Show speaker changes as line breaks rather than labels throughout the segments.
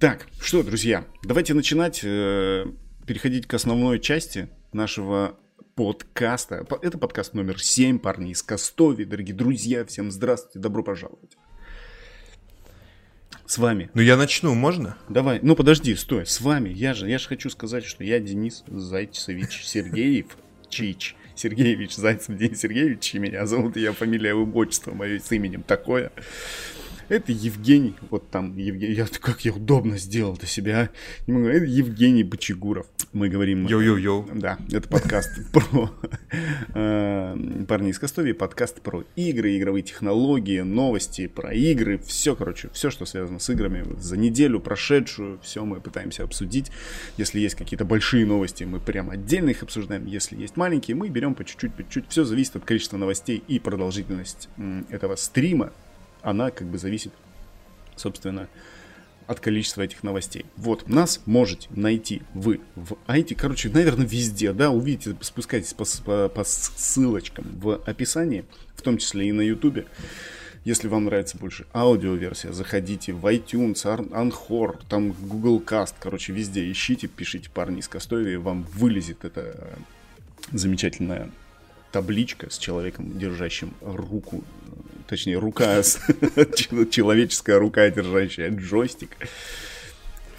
Так, что, друзья, давайте начинать, э, переходить к основной части нашего подкаста. По- Это подкаст номер 7, парни из Костови. Дорогие друзья, всем здравствуйте, добро пожаловать. С вами.
Ну я начну, можно?
Давай, ну подожди, стой, с вами. Я же, я же хочу сказать, что я Денис Зайцевич Сергеев, Чич. Сергеевич Зайцев Денис Сергеевич, меня зовут, я фамилия, и отчество мое с именем такое. Это Евгений, вот там, Евгений, я, как я удобно сделал для себя, а? это Евгений Бочегуров. Мы говорим...
Yo-yo-yo.
Да, это подкаст про э, парни из Кастовии, подкаст про игры, игровые технологии, новости про игры, все, короче, все, что связано с играми за неделю прошедшую, все мы пытаемся обсудить. Если есть какие-то большие новости, мы прям отдельно их обсуждаем. Если есть маленькие, мы берем по чуть-чуть, по чуть-чуть. Все зависит от количества новостей и продолжительность этого стрима. Она как бы зависит, собственно, от количества этих новостей. Вот, нас можете найти вы в IT, короче, наверное, везде, да, увидите, спускайтесь по, по- по ссылочкам в описании, в том числе и на YouTube. Если вам нравится больше аудиоверсия, заходите в iTunes, Anchor, там Google Cast, короче, везде ищите, пишите парни из Костовии, вам вылезет эта э, замечательная табличка с человеком, держащим руку, э, точнее, рука, человеческая рука, держащая джойстик.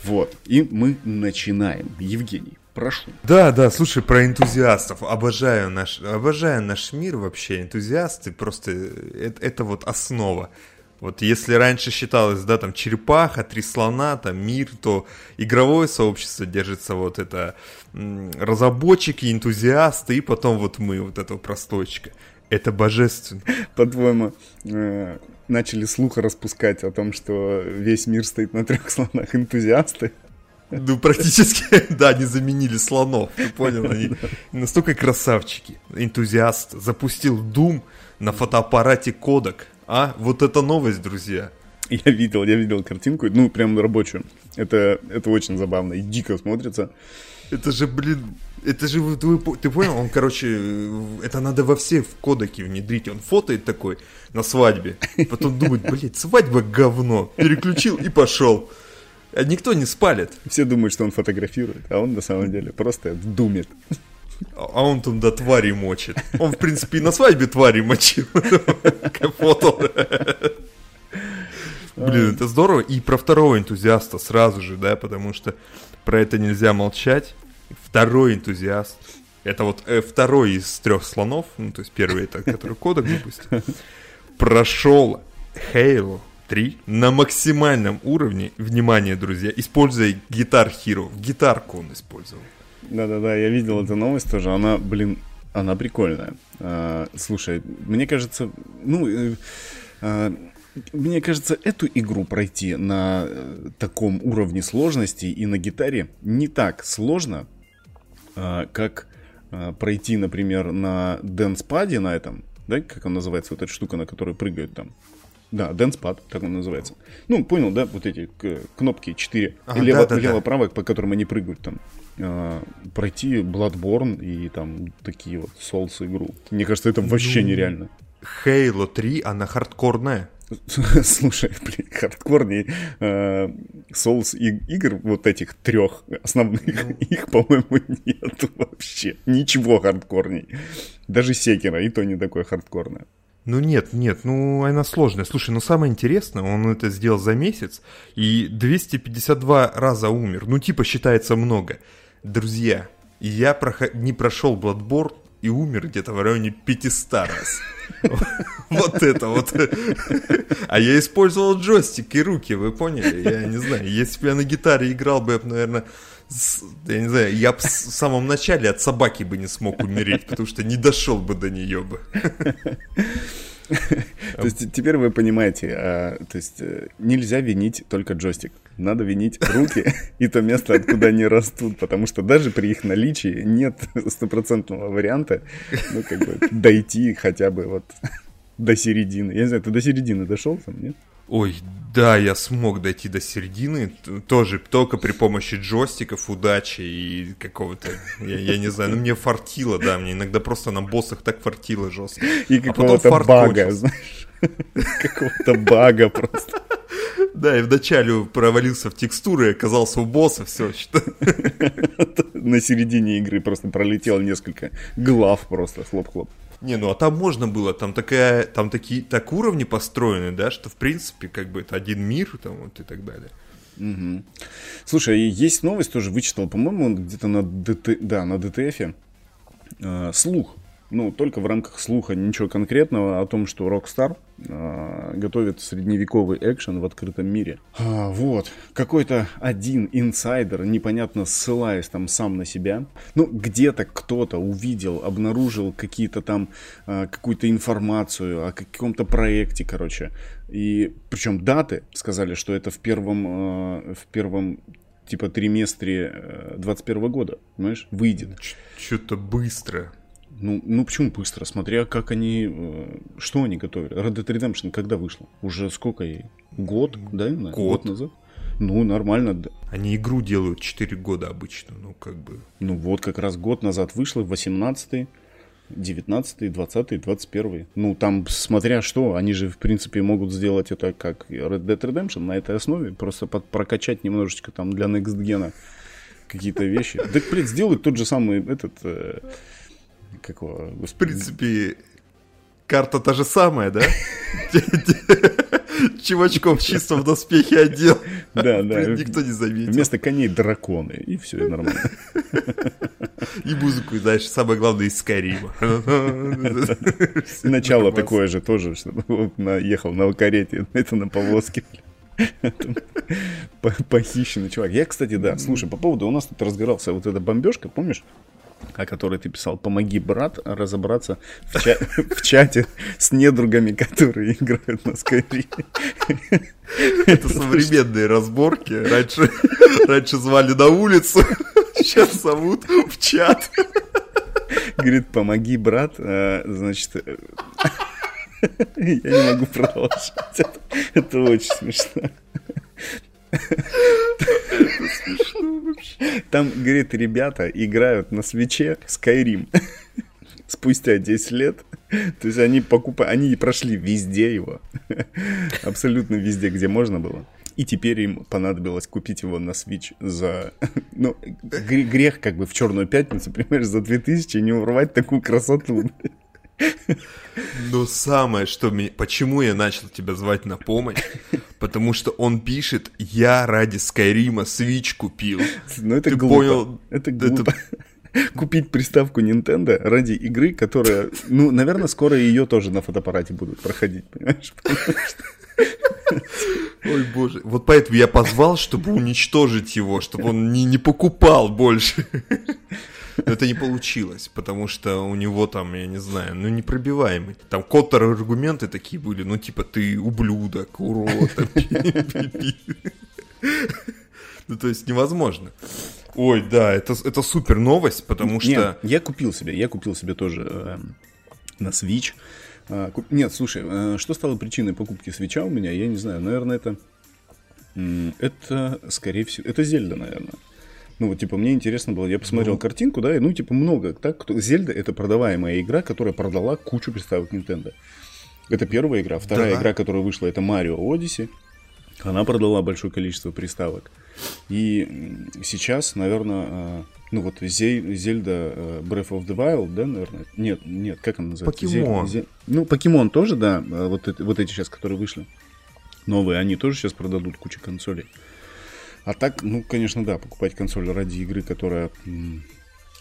Вот, и мы начинаем. Евгений, прошу.
Да, да, слушай, про энтузиастов. Обожаю наш, обожаю наш мир вообще. Энтузиасты просто это, это вот основа. Вот если раньше считалось, да, там черепаха, три слона, там мир, то игровое сообщество держится вот это разработчики, энтузиасты, и потом вот мы, вот этого простойчика. Это божественно.
По-твоему, э, начали слуха распускать о том, что весь мир стоит на трех слонах энтузиасты?
Ну, практически, да, они заменили слонов, ты понял? Они настолько красавчики. Энтузиаст запустил Doom на фотоаппарате Kodak. А, вот это новость, друзья.
Я видел, я видел картинку, ну, прям рабочую. Это, это очень забавно и дико смотрится.
Это же, блин, это же, по- ты понял, он, короче, это надо во все в кодаки внедрить. Он фотоет такой на свадьбе, потом думает, блядь, свадьба говно. Переключил и пошел. А никто не спалит.
Все думают, что он фотографирует, а он на самом деле просто думит.
А он там, да, твари мочит. Он, в принципе, и на свадьбе твари мочил. Фото. Блин, это здорово. И про второго энтузиаста сразу же, да, потому что про это нельзя молчать. Второй энтузиаст. Это вот э, второй из трех слонов, ну, то есть первый это, который кодек запустил, прошел Halo 3 на максимальном уровне, внимание, друзья, используя Guitar Hero. Гитарку он использовал.
Да-да-да, я видел эту новость тоже. Она, блин, она прикольная. А, слушай, мне кажется, ну, э, а, мне кажется, эту игру пройти на э, таком уровне сложности и на гитаре не так сложно, а, как а, пройти, например, на дэнспаде на этом, да, как он называется, вот эта штука, на которой прыгают там. Да, дэнспад, так он называется. Ну, понял, да, вот эти кнопки 4,
Ага,
лево,
да-да-да.
лево-право, по которым они прыгают там. А, пройти Bloodborne и там такие вот Souls игру. Мне кажется, это вообще
Ну,
нереально.
Halo 3, она хардкорная.
Слушай, блин, хардкорней э, Souls и- игр вот этих трех основных, их, по-моему, нет вообще. Ничего хардкорней. Даже Секера, и то не такое хардкорное.
Ну нет, нет, ну она сложная. Слушай, ну самое интересное, он это сделал за месяц и 252 раза умер. Ну типа считается много. Друзья, я прохо- не прошел Bloodborne и умер где-то в районе 500 раз. Вот это вот. А я использовал джойстик и руки, вы поняли? Я не знаю, если бы я на гитаре играл бы, я бы, наверное, я не знаю, я бы в самом начале от собаки бы не смог умереть, потому что не дошел бы до нее бы.
То есть теперь вы понимаете, а, то есть э, нельзя винить только джойстик. Надо винить руки и то место, откуда они растут, потому что даже при их наличии нет стопроцентного варианта, ну, как бы, дойти хотя бы вот до середины. Я не знаю, ты до середины дошел там, нет?
Ой, да, я смог дойти до середины, тоже только при помощи джойстиков, удачи и какого-то, я, я не знаю, ну мне фартило, да, мне иногда просто на боссах так фартило жестко.
И
А
какого-то
фарт
бага,
кончился.
знаешь. Какого-то бага просто.
Да, и вначале провалился в текстуры и оказался у босса, все, что...
На середине игры просто пролетел несколько глав просто, хлоп-хлоп.
Не, ну а там можно было, там такая, там такие, так уровни построены, да, что в принципе как бы это один мир, там вот и так далее.
Угу. Слушай, есть новость тоже вычитал, по-моему, где-то на ДТ, да, на ДТФе. Э, слух ну, только в рамках слуха, ничего конкретного о том, что Rockstar э, готовит средневековый экшен в открытом мире. А, вот, какой-то один инсайдер, непонятно ссылаясь там сам на себя, ну, где-то кто-то увидел, обнаружил какие-то там, э, какую-то информацию о каком-то проекте, короче. И причем даты сказали, что это в первом, э, в первом типа триместре 21 года, понимаешь, выйдет.
Что-то быстро.
Ну, ну почему быстро? Смотря как они... Э, что они готовили? Red Dead Redemption когда вышла? Уже сколько ей? Год, да?
Год.
Год назад? Ну, нормально.
Они игру делают 4 года обычно, ну, как бы...
Ну, вот как раз год назад вышла, 18-й, 19-й, 20-й, 21-й. Ну, там, смотря что, они же, в принципе, могут сделать это как Red Dead Redemption на этой основе, просто под, прокачать немножечко там для Next Gen какие-то вещи. Да, блядь, сделают тот же самый этот...
Какого? В принципе, карта та же самая, да? Чувачком чисто в доспехе одел.
Да, да.
Никто не заметил.
Вместо коней драконы, и все, нормально.
И музыку, знаешь, самое главное из Скайрима.
Начало такое же тоже, что ехал на карете, это на повозке. Похищенный чувак. Я, кстати, да, слушай, по поводу, у нас тут разгорался вот эта бомбежка, помнишь? О которой ты писал, помоги, брат, разобраться в, ча- в чате с недругами, которые играют на Skyrim.
Это современные разборки. Раньше, раньше звали на улицу, сейчас зовут в чат.
Говорит, помоги, брат, а, значит... Э, я не могу продолжать. Это, это очень смешно. Там, говорит, ребята играют на свече Skyrim спустя 10 лет. То есть они покупают, они прошли везде его. Абсолютно везде, где можно было. И теперь им понадобилось купить его на Switch за... Ну, грех как бы в Черную Пятницу, понимаешь, за 2000 не урвать такую красоту.
Но самое, что меня... Почему я начал тебя звать на помощь? Потому что он пишет, я ради Скайрима Switch купил.
Ну это Ты глупо. Понял? Это глупо. Это... Купить приставку Nintendo ради игры, которая... Ну, наверное, скоро ее тоже на фотоаппарате будут проходить, понимаешь?
Ой, боже. Вот поэтому я позвал, чтобы уничтожить его, чтобы он не, не покупал больше. Но это не получилось, потому что у него там, я не знаю, ну непробиваемый. Там контр-аргументы такие были, ну типа ты ублюдок, урод. Ну то есть невозможно. Ой, да, это, это супер новость, потому что... Нет,
я купил себе, я купил себе тоже э, на Switch. Э, куп... Нет, слушай, э, что стало причиной покупки свеча у меня, я не знаю, наверное, это... Это, скорее всего, это Зельда, наверное. Ну, вот, типа, мне интересно было, я посмотрел ну. картинку, да, и, ну, типа, много, так, кто... Зельда — это продаваемая игра, которая продала кучу приставок Nintendo. Это первая игра. Вторая да. игра, которая вышла, это Mario Odyssey. Она продала большое количество приставок. И сейчас, наверное, а, ну вот Зельда а, Breath of the Wild, да, наверное? Нет, нет, как она называется?
Покемон. Зель...
Ну, Покемон тоже, да, а, вот, вот эти сейчас, которые вышли. Новые, они тоже сейчас продадут кучу консолей. А так, ну, конечно, да, покупать консоль ради игры, которая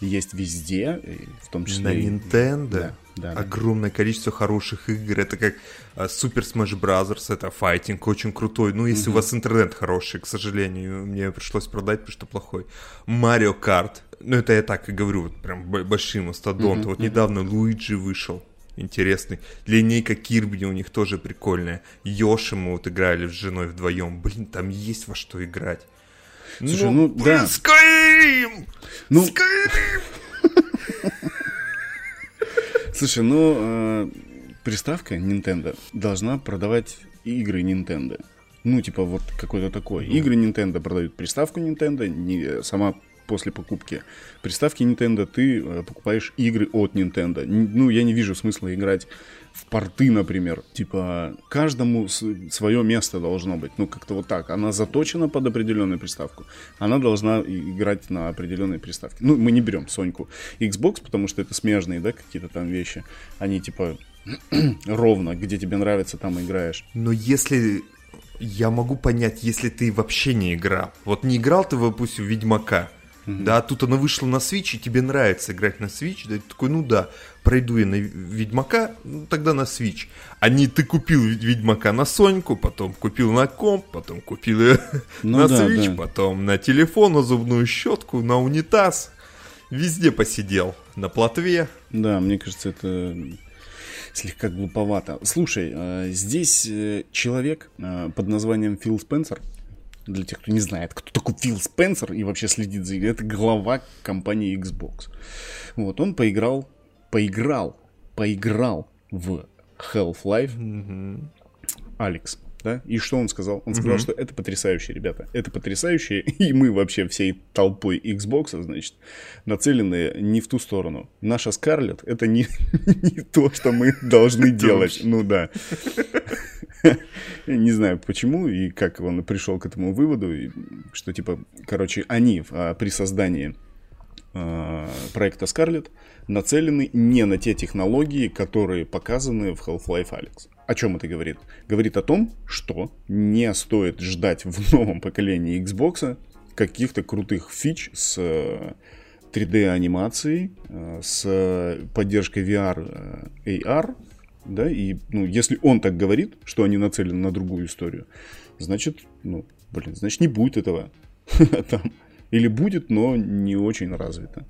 есть везде, в том числе...
На Nintendo да, да, огромное да. количество хороших игр. Это как uh, Super Smash Bros. Это файтинг очень крутой. Ну, если угу. у вас интернет хороший, к сожалению, мне пришлось продать, потому что плохой. Mario Kart. Ну, это я так и говорю, вот прям большим мастодонтом. Угу, вот угу. недавно Луиджи вышел интересный. Линейка Кирби у них тоже прикольная. Йоши мы вот играли с женой вдвоем. Блин, там есть во что играть.
Слушай, ну, ну да.
Skyrim!
Ну... Skyrim! Слушай, ну, э, приставка Nintendo должна продавать игры Nintendo. Ну, типа, вот какой-то такой. Ну. Игры Nintendo продают приставку Nintendo, не, сама после покупки приставки Nintendo ты э, покупаешь игры от Nintendo. Ну, я не вижу смысла играть в порты, например. Типа, каждому свое место должно быть. Ну, как-то вот так. Она заточена под определенную приставку. Она должна играть на определенной приставке. Ну, мы не берем Соньку Xbox, потому что это смежные, да, какие-то там вещи. Они, типа, ровно, где тебе нравится, там играешь.
Но если... Я могу понять, если ты вообще не играл. Вот не играл ты, допустим, Ведьмака, Mm-hmm. Да, тут она вышла на Switch, и тебе нравится играть на Switch, да, ты такой, ну да, пройду я на Ведьмака, ну, тогда на Switch. А не ты купил Ведьмака на Соньку, потом купил на комп, потом купил ну, на да, Switch, да. потом на телефон, на зубную щетку, на унитаз. Везде посидел, на плотве.
Да, мне кажется, это слегка глуповато. Слушай, э, здесь э, человек э, под названием Фил Спенсер, для тех, кто не знает, кто такой Фил Спенсер и вообще следит за игрой, это глава компании Xbox. Вот, он поиграл, поиграл, поиграл в Half-Life. Mm-hmm. Алекс, да? И что он сказал? Он сказал, mm-hmm. что это потрясающе, ребята. Это потрясающе, и мы вообще всей толпой Xbox, значит, нацелены не в ту сторону. Наша Скарлет — это не, не то, что мы должны делать. Ну да. Не знаю почему и как он пришел к этому выводу, что типа, короче, они а, при создании а, проекта Scarlet нацелены не на те технологии, которые показаны в Half-Life Alyx. О чем это говорит? Говорит о том, что не стоит ждать в новом поколении Xbox каких-то крутых фич с 3D-анимацией, э, с поддержкой VR, э, AR, да, и, ну, если он так говорит, что они нацелены на другую историю, значит, ну, блин, значит, не будет этого там. Или будет, но не очень развито.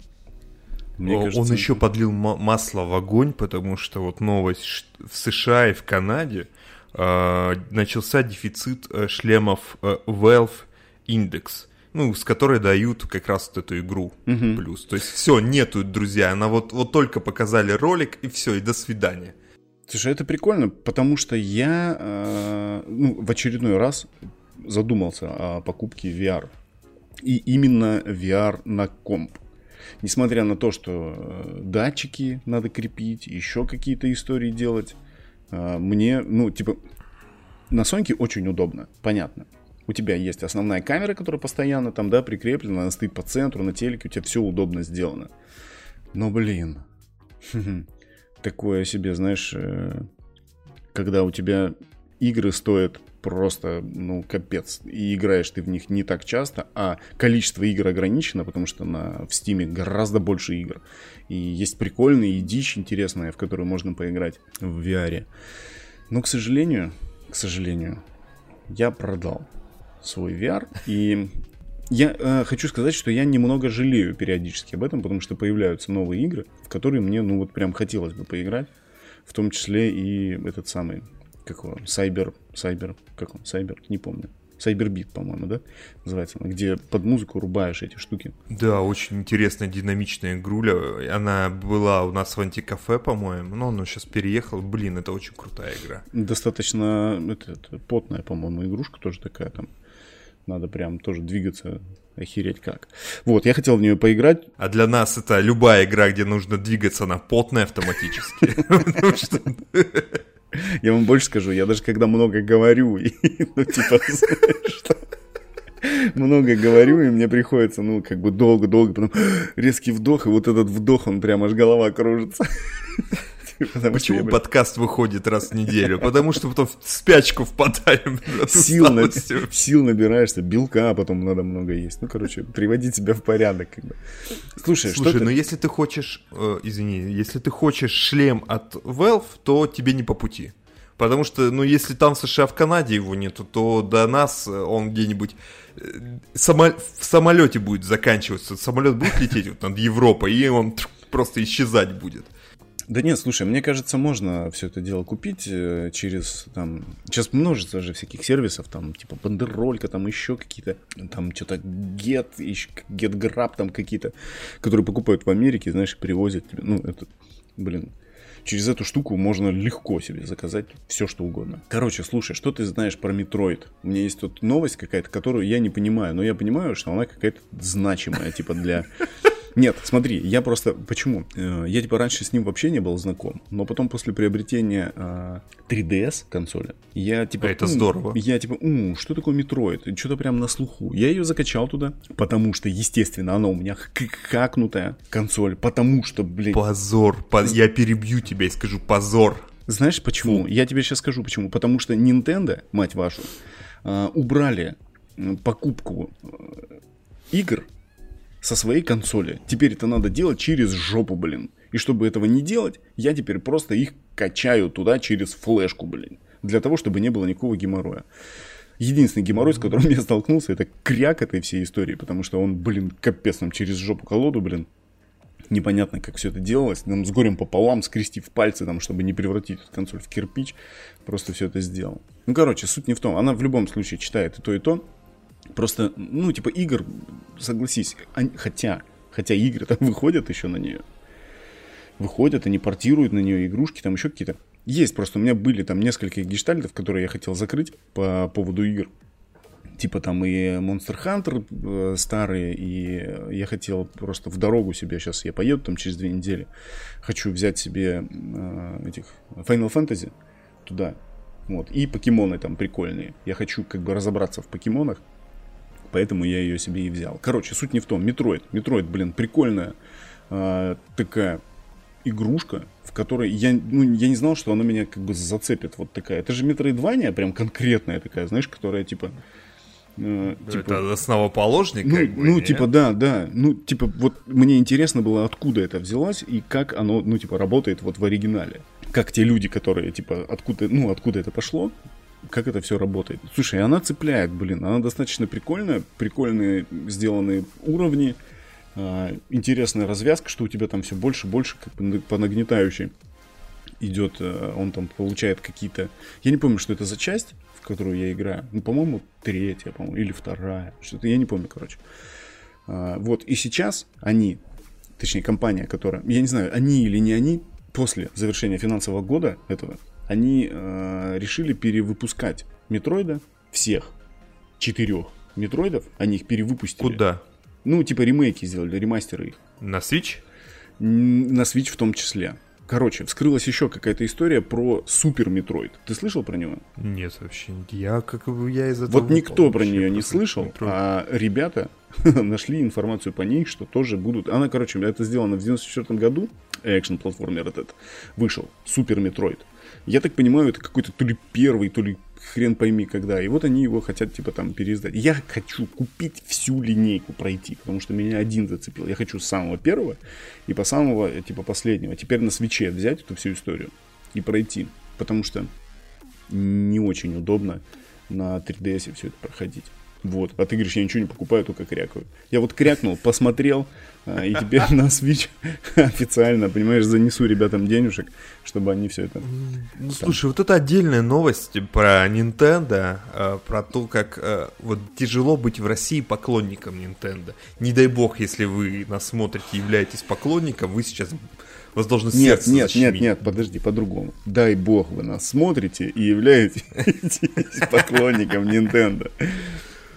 Мне он кажется, еще подлил масло в огонь, потому что вот новость в США и в Канаде э, начался дефицит э, шлемов э, Valve Index ну, с которой дают как раз вот эту игру угу. плюс. То есть все, нету, друзья, она вот, вот только показали ролик, и все, и до свидания.
Слушай, это прикольно, потому что я э, ну, в очередной раз задумался о покупке VR. И именно VR на комп. Несмотря на то, что э, датчики надо крепить, еще какие-то истории делать, э, мне, ну, типа, на Соньке очень удобно, понятно. У тебя есть основная камера, которая постоянно там, да, прикреплена, она стоит по центру, на телеке, у тебя все удобно сделано. Но, блин, такое себе, знаешь, э, когда у тебя игры стоят просто, ну, капец. И играешь ты в них не так часто, а количество игр ограничено, потому что на, в Стиме гораздо больше игр. И есть прикольные и дичь интересная, в которую можно поиграть в VR. Но, к сожалению, к сожалению, я продал свой VR, и я э, хочу сказать, что я немного жалею периодически об этом, потому что появляются новые игры, в которые мне, ну вот прям хотелось бы поиграть, в том числе и этот самый, как его, Cyber, Cyber, как он, Cyber, не помню. Cyberbit, по-моему, да, называется, где под музыку рубаешь эти штуки.
Да, очень интересная, динамичная игруля. Она была у нас в антикафе, по-моему, но она сейчас переехала. Блин, это очень крутая игра.
Достаточно это, это, потная, по-моему, игрушка тоже такая там надо прям тоже двигаться, охереть как. Вот, я хотел в нее поиграть.
А для нас это любая игра, где нужно двигаться, она потная автоматически.
Я вам больше скажу, я даже когда много говорю, ну, типа, что много говорю, и мне приходится, ну, как бы долго-долго, потом резкий вдох, и вот этот вдох, он прям аж голова кружится.
Потому Почему что подкаст выходит раз в неделю? Потому что потом в спячку впадаем.
Сил, на, сил набираешься, белка потом надо много есть. Ну, короче, приводить себя в порядок. Как бы.
Слушай, Слушай, что ну если ты хочешь, э, извини, если ты хочешь шлем от Valve, то тебе не по пути. Потому что, ну, если там в США, в Канаде его нету, то до нас он где-нибудь э, само... в самолете будет заканчиваться. Самолет будет лететь вот над Европой, и он просто исчезать будет.
Да нет, слушай, мне кажется, можно все это дело купить э, через там. Сейчас множество же всяких сервисов, там, типа бандеролька, там еще какие-то, там что-то get, GetGrab там какие-то, которые покупают в Америке, знаешь, привозят тебе. Ну, это, блин, через эту штуку можно легко себе заказать все, что угодно. Короче, слушай, что ты знаешь про Metroid? У меня есть тут новость какая-то, которую я не понимаю, но я понимаю, что она какая-то значимая, типа для нет, смотри, я просто... Почему? Э, я, типа, раньше с ним вообще не был знаком, но потом после приобретения 3DS а, консоли, я, типа...
Это здорово.
Я, типа, у, что такое Metroid? Что-то прям на слуху. Я ее закачал туда, потому что, естественно, она у меня хакнутая консоль, потому что, блядь...
Позор. Я перебью тебя и скажу позор.
Знаешь почему? Фу. Я тебе сейчас скажу почему. Потому что Nintendo, мать вашу, а, убрали покупку э, игр со своей консоли. Теперь это надо делать через жопу, блин. И чтобы этого не делать, я теперь просто их качаю туда через флешку, блин. Для того, чтобы не было никакого геморроя. Единственный геморрой, с которым я столкнулся, это кряк этой всей истории, потому что он, блин, капец нам через жопу колоду, блин. Непонятно, как все это делалось. Там с горем пополам, скрестив пальцы, там, чтобы не превратить эту консоль в кирпич. Просто все это сделал. Ну, короче, суть не в том. Она в любом случае читает и то, и то. Просто, ну, типа, игр, согласись, они, хотя, хотя игры там выходят еще на нее. Выходят, они портируют на нее игрушки, там еще какие-то. Есть просто, у меня были там несколько гештальтов, которые я хотел закрыть по поводу игр. Типа там и Monster Hunter э, старые, и я хотел просто в дорогу себе, сейчас я поеду там через две недели, хочу взять себе э, этих Final Fantasy туда, вот, и покемоны там прикольные. Я хочу как бы разобраться в покемонах, поэтому я ее себе и взял. Короче, суть не в том. Metroid. Metroid, блин, прикольная э, такая игрушка, в которой я, ну, я не знал, что она меня как бы зацепит. Вот такая. Это же метроидвания, прям конкретная такая, знаешь, которая типа...
Э, типа это основоположник?
Ну, как бы, ну типа, да, да. Ну, типа, вот мне интересно было, откуда это взялось и как оно, ну, типа, работает вот в оригинале. Как те люди, которые, типа, откуда, ну, откуда это пошло, как это все работает. Слушай, она цепляет, блин, она достаточно прикольная, прикольные сделанные уровни, э, интересная развязка, что у тебя там все больше и больше как бы по нагнетающей идет, э, он там получает какие-то... Я не помню, что это за часть, в которую я играю. Ну, по-моему, третья, по-моему, или вторая. Что-то я не помню, короче. Э, вот, и сейчас они, точнее, компания, которая... Я не знаю, они или не они, после завершения финансового года этого, они э, решили перевыпускать Метроида, всех четырех Метроидов, они их перевыпустили.
Куда?
Ну, типа ремейки сделали, ремастеры их.
На Switch?
На Switch в том числе. Короче, вскрылась еще какая-то история про Super Metroid. Ты слышал про него?
Нет, вообще. Я как бы я из этого.
Вот никто про нее не слышал, Metroid. а ребята нашли информацию по ней, что тоже будут. Она, короче, это сделано в 94 году. Экшен платформер этот вышел. Super Metroid. Я так понимаю, это какой-то то ли первый, то ли хрен пойми когда. И вот они его хотят, типа, там, переиздать. Я хочу купить всю линейку пройти, потому что меня один зацепил. Я хочу с самого первого и по самого, типа, последнего. Теперь на Switch е взять эту всю историю и пройти. Потому что не очень удобно на 3DS все это проходить. Вот. А ты говоришь, я ничего не покупаю, только крякаю. Я вот крякнул, посмотрел, а, и теперь на Switch официально, понимаешь, занесу ребятам денежек, чтобы они все это...
Ну, слушай, вот это отдельная новость про Nintendo, а, про то, как а, вот тяжело быть в России поклонником Nintendo. Не дай бог, если вы нас смотрите и являетесь поклонником, вы сейчас вас должно
Нет, нет, защемить. нет, нет, подожди, по-другому. Дай бог вы нас смотрите и являетесь поклонником Nintendo.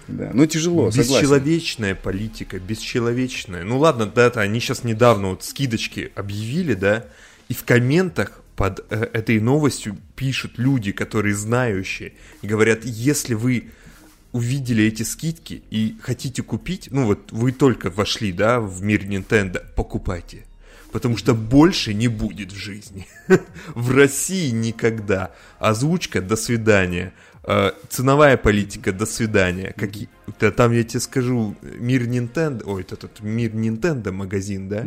Да, ну тяжело,
Бесчеловечная согласен. политика, бесчеловечная. Ну ладно, да, это они сейчас недавно вот скидочки объявили, да, и в комментах под э, этой новостью пишут люди, которые знающие, и говорят, если вы увидели эти скидки и хотите купить, ну вот вы только вошли, да, в мир Nintendo, покупайте. Потому что больше не будет в жизни. в России никогда. Озвучка «До свидания». Э, ценовая политика, до свидания. Какие, там я тебе скажу, мир Nintendo, ой, этот мир Nintendo магазин, да,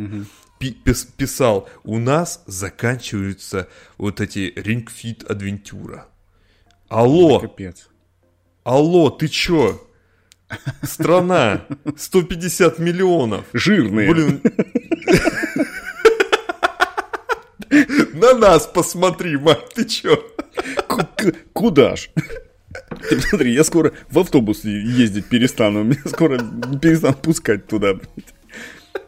писал, у нас заканчиваются вот эти Ring Fit Adventure. Алло! Капец. Алло, ты чё? Страна, 150 миллионов.
Жирные. Блин.
На нас посмотри, мать, ты чё?
Куда ж? Ты посмотри, я скоро в автобус ездить перестану. Меня скоро перестану пускать туда.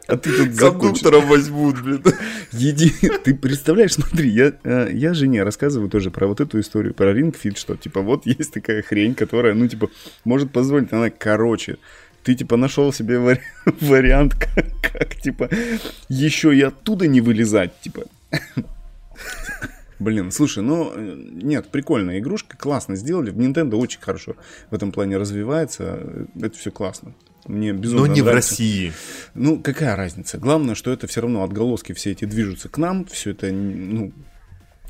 А ты тут
Кондуктором возьмут, блин.
Еди... Ты представляешь, смотри, я, э, я жене рассказываю тоже про вот эту историю, про Fit, что типа вот есть такая хрень, которая, ну типа, может позволить, она короче. Ты типа нашел себе вари... вариант, как, как типа еще и оттуда не вылезать, типа. Блин, слушай, ну, э, нет, прикольная игрушка, классно сделали. В Nintendo очень хорошо в этом плане развивается. Это все классно. Мне безумно
Но не в
нравится.
России.
Ну, какая разница? Главное, что это все равно отголоски все эти движутся к нам. Все это, ну,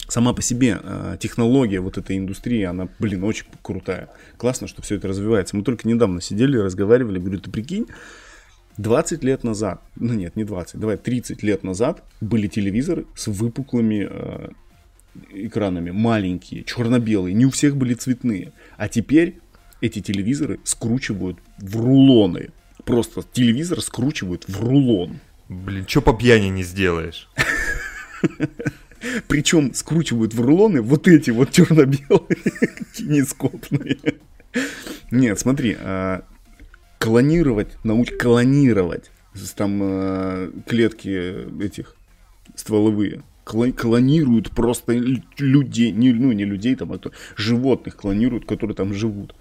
сама по себе э, технология вот этой индустрии, она, блин, очень крутая. Классно, что все это развивается. Мы только недавно сидели, разговаривали, говорю, ты прикинь, 20 лет назад, ну нет, не 20, давай 30 лет назад были телевизоры с выпуклыми э, экранами, маленькие, черно-белые, не у всех были цветные. А теперь эти телевизоры скручивают в рулоны. Просто телевизор скручивают в рулон.
Блин, что по пьяни не сделаешь?
Причем скручивают в рулоны вот эти вот черно-белые кинескопные. Нет, смотри, а, клонировать, науч клонировать там а, клетки этих стволовые. Кло- клонируют просто людей, не, ну не людей там, а то животных клонируют, которые там живут.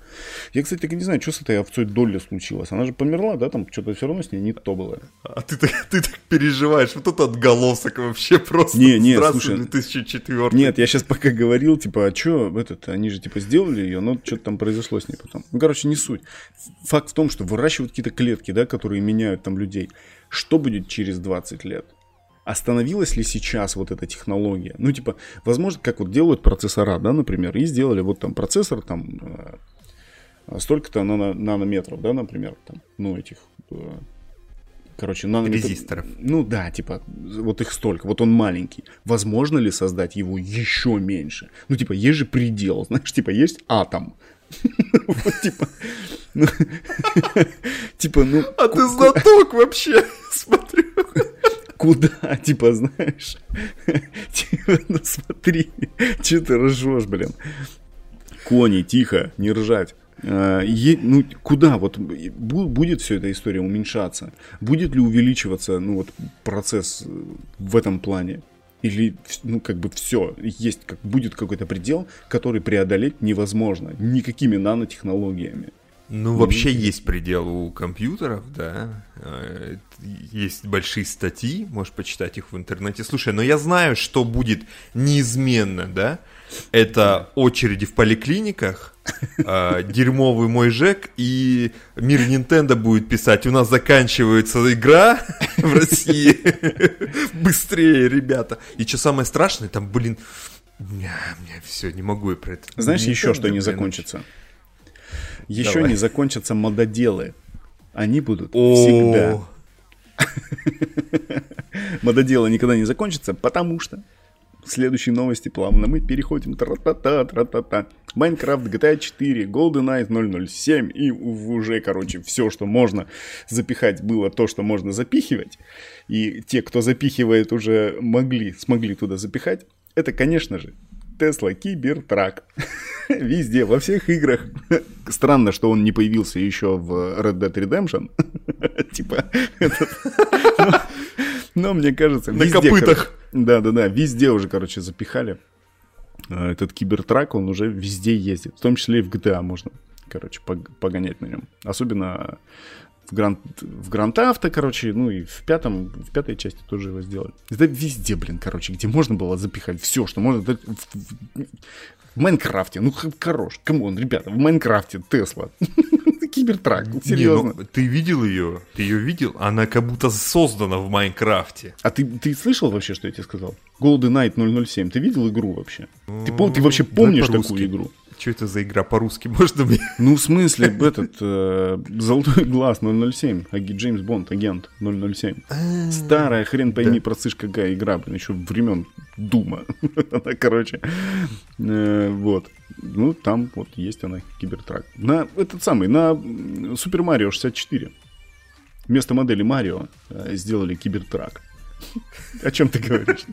Я, кстати, так и не знаю, что с этой овцой Долли случилось. Она же померла, да, там что-то все равно с ней не то было.
А ты так, ты так переживаешь, вот это отголосок вообще просто.
Не, не, слушай,
2004
Нет, я сейчас пока говорил, типа, а что, этот, они же, типа, сделали ее, но что-то там произошло с ней потом. Ну, короче, не суть. Факт в том, что выращивают какие-то клетки, да, которые меняют там людей. Что будет через 20 лет? Остановилась ли сейчас вот эта технология? Ну, типа, возможно, как вот делают процессора, да, например, и сделали вот там процессор, там, э, столько-то нано- нанометров, да, например, там, ну, этих, э, короче, нанометров.
Резисторов.
Ну да, типа, вот их столько, вот он маленький. Возможно ли создать его еще меньше? Ну, типа, есть же предел, знаешь, типа, есть атом. Вот, типа, ну, типа, ну,
А ты знаток вообще, смотрю.
Куда, типа, знаешь? Типа, ну смотри, что ты ржешь, блин. Кони, тихо, не ржать. А, е- ну, куда вот бу- будет все эта история уменьшаться? Будет ли увеличиваться, ну, вот, процесс э, в этом плане? Или, ну, как бы все, есть, как, будет какой-то предел, который преодолеть невозможно никакими нанотехнологиями.
Ну, вообще есть предел у компьютеров, да. Э, Есть большие статьи, можешь почитать их в интернете. Слушай, но я знаю, что будет неизменно, да? Это очереди в поликлиниках, э, дерьмовый мой Жек, и мир Nintendo будет писать, у нас заканчивается игра в России. Быстрее, ребята. И что самое страшное, там, блин, мне все, не могу я про это.
Знаешь, еще что не закончится? Еще
Давай.
не закончатся мододелы. Они будут
О,
всегда. Мододелы никогда не закончатся, потому что в следующей новости плавно мы переходим тра-та-та, тра-та-та. Майнкрафт, GTA 4, GoldenEye 007 и уже, короче, все, что можно запихать, было то, что можно запихивать. И те, кто запихивает, уже могли, смогли туда запихать. Это, конечно же, Tesla Cybertruck. Везде, во всех играх. Странно, что он не появился еще в Red Dead Redemption. Типа, но- мне кажется,
На копытах.
Да-да-да, везде уже, короче, запихали. А, Этот кибертрак, он уже везде ездит. В том числе и в GTA можно, короче, пог- погонять на нем. Особенно в Гранд, в Гранд Авто, короче, ну и в пятом, в пятой части тоже его сделали. Это везде, блин, короче, где можно было запихать все, что можно. В, в- в Майнкрафте, ну хорош, come on, ребята, в Майнкрафте Тесла. Cybertruck,
Не,
серьезно.
ну, ты видел ее? Ты ее видел? Она как будто создана в Майнкрафте.
А ты, ты слышал вообще, что я тебе сказал? GoldenEye 007, ты видел игру вообще? Ты, пом- ты вообще
Давай
помнишь такую игру?
Что это за игра по-русски? Можно мне?
Ну, в смысле, этот э, Золотой глаз 007, аги- Джеймс Бонд, агент 007. Старая, хрен пойми, процишь какая игра, блин, еще времен Дума. Она, короче, э, вот. Ну, там вот есть она, кибертрак. На этот самый, на Супер Марио 64. Вместо модели Марио э, сделали кибертрак. О чем ты говоришь?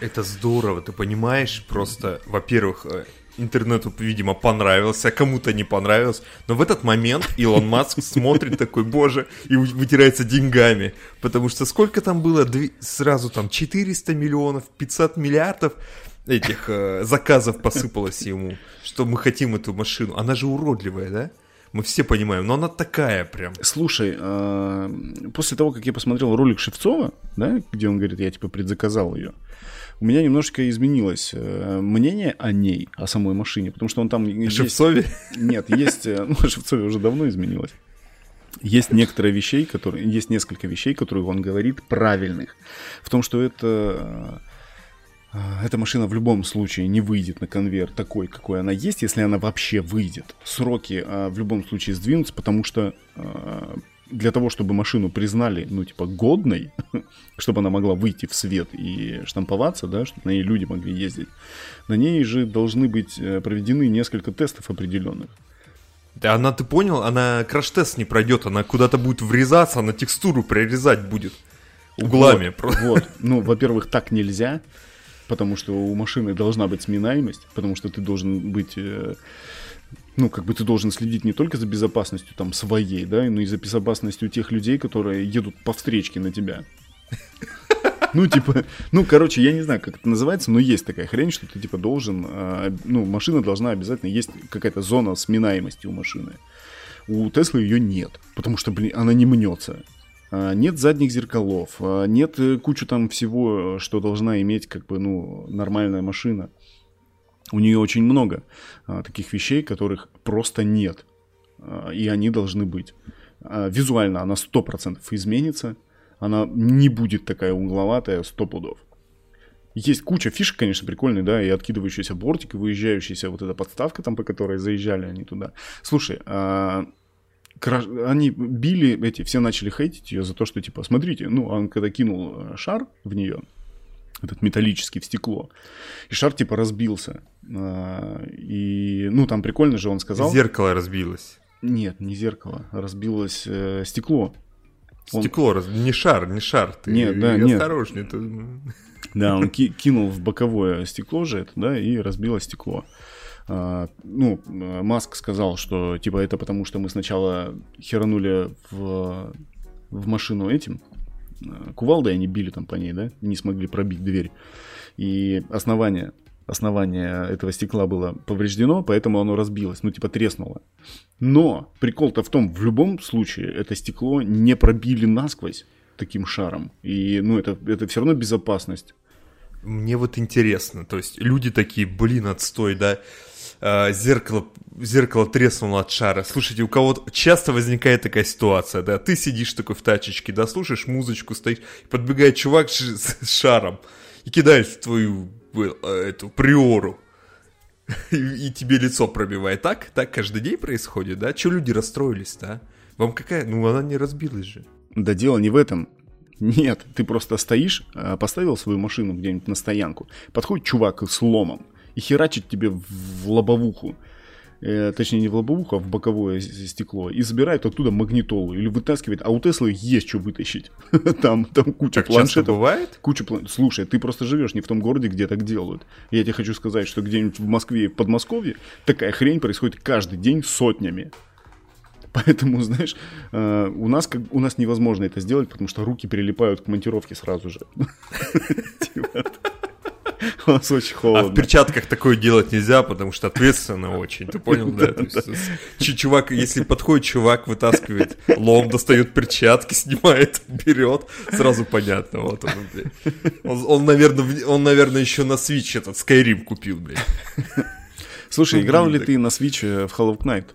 Это здорово, ты понимаешь? Просто, во-первых, э, интернету, видимо, понравился, а кому-то не понравилось. Но в этот момент Илон Маск смотрит такой, боже, и вытирается деньгами. Потому что сколько там было? Сразу там 400 миллионов, 500 миллиардов этих э, заказов посыпалось ему, что мы хотим эту машину. Она же уродливая, да? Мы все понимаем, но она такая прям.
Слушай, э, после того, как я посмотрел ролик Шевцова, да, где он говорит, я типа предзаказал ее, у меня немножечко изменилось э, мнение о ней, о самой машине, потому что он там...
Шевцове?
Нет, есть... Э, ну, Шевцове уже давно изменилось. Есть некоторые вещей, которые... Есть несколько вещей, которые он говорит правильных. В том, что это... Э, эта машина в любом случае не выйдет на конвейер такой, какой она есть, если она вообще выйдет. Сроки в любом случае сдвинутся, потому что для того, чтобы машину признали, ну, типа, годной, чтобы она могла выйти в свет и штамповаться, да, чтобы на ней люди могли ездить, на ней же должны быть э, проведены несколько тестов определенных.
Да она, ты понял, она краш-тест не пройдет, она куда-то будет врезаться, она текстуру прорезать будет углами.
Вот, вот. ну, во-первых, так нельзя, потому что у машины должна быть сминаемость, потому что ты должен быть э, ну, как бы ты должен следить не только за безопасностью там своей, да, но и за безопасностью тех людей, которые едут по встречке на тебя. Ну, типа, ну, короче, я не знаю, как это называется, но есть такая хрень, что ты, типа, должен, а, ну, машина должна обязательно, есть какая-то зона сминаемости у машины. У Теслы ее нет, потому что, блин, она не мнется. А, нет задних зеркалов, а, нет э, кучу там всего, что должна иметь, как бы, ну, нормальная машина. У нее очень много а, таких вещей, которых просто нет. И они должны быть. Визуально она 100% изменится. Она не будет такая угловатая 100 пудов. Есть куча фишек, конечно, прикольные, да, и откидывающийся бортик, и выезжающаяся вот эта подставка, там, по которой заезжали они туда. Слушай. Они били эти, все начали хейтить ее за то, что, типа, смотрите, ну, он когда кинул э, шар в нее, этот металлический в стекло. И шар типа разбился. А, и, ну, там прикольно же он сказал...
Зеркало разбилось.
Нет, не зеркало, разбилось э, стекло.
Стекло, он... раз... не шар, не шар.
Ты нет, да, нет.
осторожнее. Ты...
Да, он ки- кинул в боковое стекло же это, да, и разбило стекло. А, ну, Маск сказал, что типа это потому, что мы сначала херанули в, в машину этим, Э, кувалдой они били там по ней, да, не смогли пробить дверь. И основание, основание этого стекла было повреждено, поэтому оно разбилось, ну типа треснуло. Но прикол-то в том, в любом случае это стекло не пробили насквозь таким шаром. И, ну, это, это все равно безопасность.
Мне вот интересно, то есть люди такие, блин, отстой, да, э, зеркало, зеркало треснуло от шара. Слушайте, у кого-то часто возникает такая ситуация, да, ты сидишь такой в тачечке, да, слушаешь музычку, стоишь, подбегает чувак с, с шаром и кидает в твою э, эту приору. И, и тебе лицо пробивает. Так? Так каждый день происходит, да? Че люди расстроились-то, а? Вам какая? Ну, она не разбилась же.
Да дело не в этом. Нет, ты просто стоишь, э, поставил свою машину где-нибудь на стоянку, подходит чувак с ломом, и херачит тебе в лобовуху. Э, точнее, не в лобовуху, а в боковое стекло. И забирает оттуда магнитолу. Или вытаскивает. А у Теслы есть что вытащить. там, там куча так планшетов.
бывает?
Куча план... Слушай, ты просто живешь не в том городе, где так делают. Я тебе хочу сказать, что где-нибудь в Москве и в Подмосковье такая хрень происходит каждый день сотнями. Поэтому, знаешь, э, у нас, как, у нас невозможно это сделать, потому что руки прилипают к монтировке сразу же.
У нас очень холодно. А в перчатках такое делать нельзя, потому что ответственно очень. Ты понял, да? Чувак, если подходит чувак, вытаскивает лом, достает перчатки, снимает, берет, сразу понятно. Вот он, он, он, наверное, он, наверное, еще на Switch этот Skyrim купил, блядь.
Слушай, играл ли ты на Switch э, в Hollow Knight?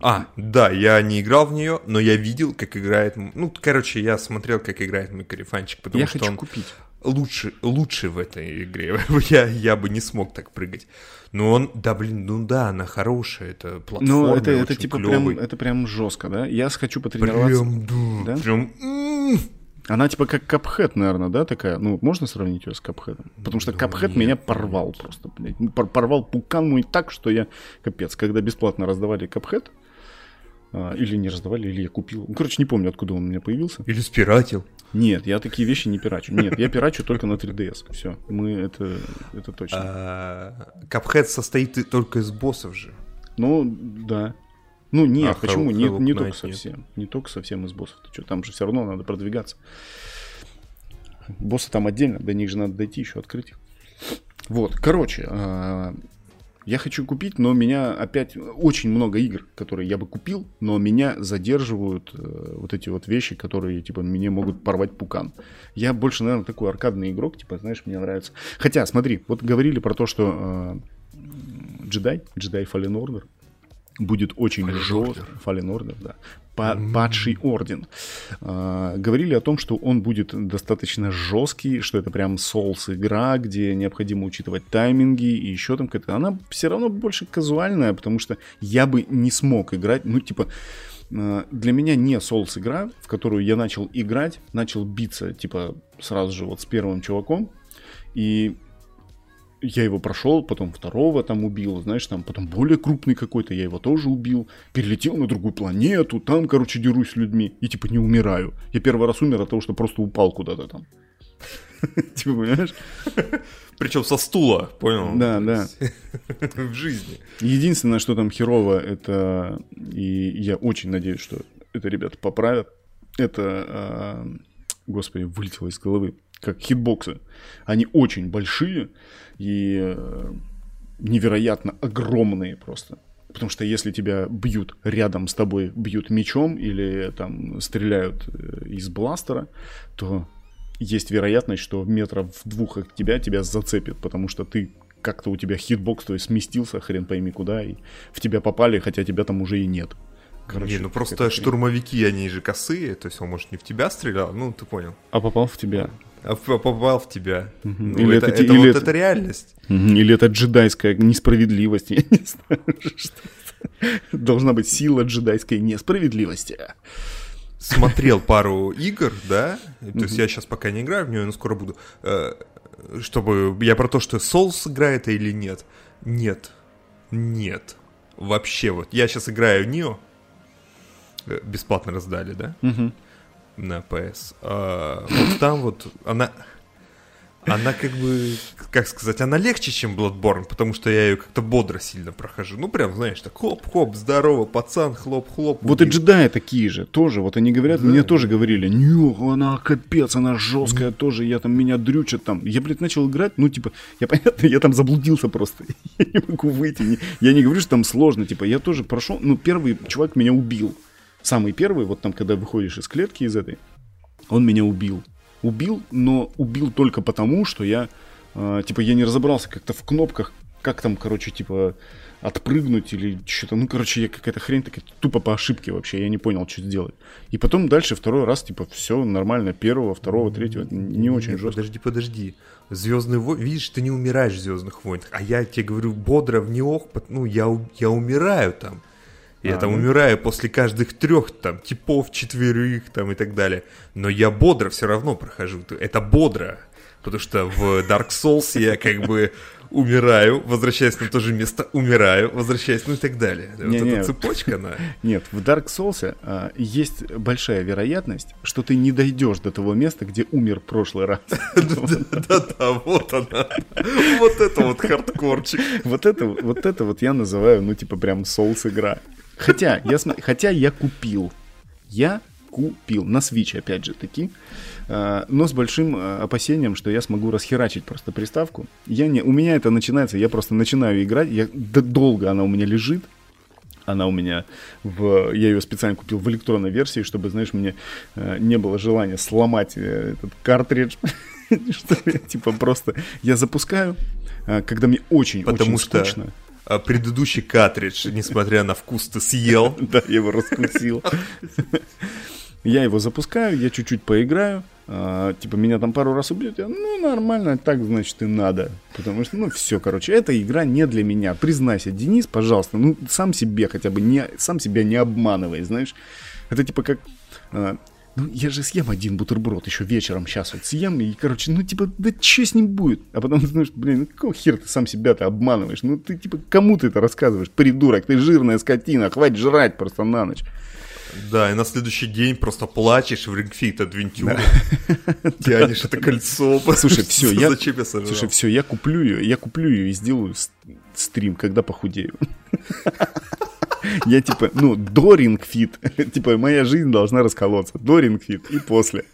А, да, я не играл в нее, но я видел, как играет... Ну, короче, я смотрел, как играет мой карифанчик, потому
я
что
хочу
он...
купить
лучше, лучше в этой игре. я, я бы не смог так прыгать. Но он, да, блин, ну да, она хорошая, это платформа. Ну,
это, это типа клёвый. прям, это прям жестко, да? Я хочу потренироваться.
Прям, да, да? прям...
Она типа как Капхэт, наверное, да, такая? Ну, можно сравнить ее с Капхэтом? Потому что Капхэт меня порвал просто, блядь. Порвал пукан мой так, что я... Капец, когда бесплатно раздавали Капхэт, А, или не раздавали, или я купил. Ну, короче, не помню, откуда он у меня появился.
Или спиратил.
Нет, я такие вещи не пирачу. Нет, я пирачу только на 3DS. Все, мы это, это точно.
Cuphead состоит только из боссов же.
Ну, да. Ну, нет,
А
почему?
Hello-
Не,
Hello
не только
нет.
совсем. Не только совсем из боссов. Ты что, там же все равно надо продвигаться. Боссы там отдельно, до них же надо дойти еще, открыть их. Вот, короче, а, я хочу купить, но меня опять очень много игр, которые я бы купил, но меня задерживают э, вот эти вот вещи, которые, типа, мне могут порвать пукан. Я больше, наверное, такой аркадный игрок, типа, знаешь, мне нравится. Хотя, смотри, вот говорили про то, что э, джедай, джедай Fallen Order, будет очень жесткий. Fallen Order, да. Па- Падший орден. А, говорили о том, что он будет достаточно жесткий, что это прям Souls игра, где необходимо учитывать тайминги и еще там какая-то. Она все равно больше казуальная, потому что я бы не смог играть, ну типа э, для меня не Souls игра, в которую я начал играть, начал биться типа сразу же вот с первым чуваком и я его прошел, потом второго там убил, знаешь, там потом более крупный какой-то, я его тоже убил, перелетел на другую планету, там, короче, дерусь с людьми и типа не умираю. Я первый раз умер от того, что просто упал куда-то там. Типа, понимаешь?
Причем со стула, понял?
Да, да.
В жизни.
Единственное, что там херово, это, и я очень надеюсь, что это ребята поправят, это, а, господи, вылетело из головы, как хитбоксы. Они очень большие и э, невероятно огромные просто. Потому что если тебя бьют рядом с тобой, бьют мечом или там стреляют э, из бластера, то есть вероятность, что метров в двух от тебя тебя зацепит, потому что ты как-то у тебя хитбокс, то есть сместился, хрен пойми куда, и в тебя попали, хотя тебя там уже и нет. Короче,
не, ну просто штурмовики, они же косые, то есть он, может, не в тебя стрелял, ну, ты понял.
А попал в тебя.
А попал в тебя. Ну,
Или
это,
это
это
или
вот
это-
это реальность.
Или это джедайская несправедливость, я не знаю, что это. Должна быть сила джедайской несправедливости.
смотрел пару игр, да, то есть я сейчас пока не играю в нее, но скоро буду, Э, чтобы я про то, что Souls играет или нет. Нет. Нет. Вообще вот. Я сейчас играю в Нио. Э, Бесплатно раздали, да?
Мгм.
На PS. А, вот там вот она... Она как бы, как сказать, она легче, чем Bloodborne, потому что я ее как-то бодро сильно прохожу. Ну, прям, знаешь, так хоп-хоп, здорово, пацан, хлоп-хлоп.
Вот и джедаи такие же, тоже. Вот они говорят,
Да.
мне тоже говорили, не, она капец, она жесткая тоже, я там, меня дрючат там. Я, блядь, начал играть, ну, типа, я понятно, я там заблудился просто. Я не могу выйти. я не говорю, что там сложно, типа, я тоже прошел, ну, первый чувак меня убил. Самый первый, вот там, когда выходишь из клетки из этой, он меня убил. Убил, но убил только потому, что я, э, типа, я не разобрался как-то в кнопках, как там, короче, типа, отпрыгнуть или что-то. Ну, короче, я какая-то хрень такая, тупо по ошибке вообще, я не понял, что сделать. И потом дальше второй раз, типа, все нормально, первого, второго, третьего, не очень
Нет,
жестко.
Подожди, подожди. Звездный войн, видишь, ты не умираешь в Звездных войнах. А я тебе говорю, бодро в неох, ну, я, я умираю там. Я
А,
там
ну.
умираю после каждых трех там типов, четверых там и так далее. Но я бодро все равно прохожу. Это бодро. Потому что в Dark Souls я как бы умираю, возвращаясь на то же место, умираю, возвращаясь, ну и так далее. Вот
Не-не.
эта цепочка, она...
Нет, в Dark Souls а, есть большая вероятность, что ты не дойдешь до того места, где умер в прошлый раз.
Да-да, вот она. Вот это вот хардкорчик.
Вот это, вот это вот я называю, ну, типа, прям Souls игра. Хотя, я, хотя я купил. Я купил. На Switch, опять же таки. А, но с большим а, опасением, что я смогу расхерачить просто приставку. Я не, у меня это начинается, я просто начинаю играть. Я, да долго она у меня лежит. Она у меня в... Я ее специально купил в электронной версии, чтобы, знаешь, мне э, не было желания сломать э, этот картридж. Что я, типа просто... Я запускаю, когда мне очень-очень скучно.
А, предыдущий картридж, несмотря на вкус, ты съел.
Да, я его раскусил. Я его запускаю, я чуть-чуть поиграю. а, типа, меня там пару раз убьют. Я, ну, нормально, так, значит, и надо. Потому что, ну, все, короче, эта игра не для меня. Признайся, Денис, пожалуйста, ну, сам себе хотя бы не, сам себя не обманывай, знаешь. Это типа как... а, ну, я же съем один бутерброд еще вечером сейчас вот съем, и, короче, ну, типа, да что с ним будет? А потом ты думаешь, блин, ну, какого хера ты сам себя-то обманываешь? Ну, ты, типа, кому ты это рассказываешь? Придурок, ты жирная скотина, хватит жрать просто на ночь.
Да, и на следующий день просто плачешь в рингфит от Вентюры. Тянешь это кольцо.
Слушай, все, я, слушай, все, я куплю ее, я куплю ее и сделаю стрим, когда похудею. Я типа, ну, до Ring Fit. Типа, моя жизнь должна расколоться. До Ring Fit и после.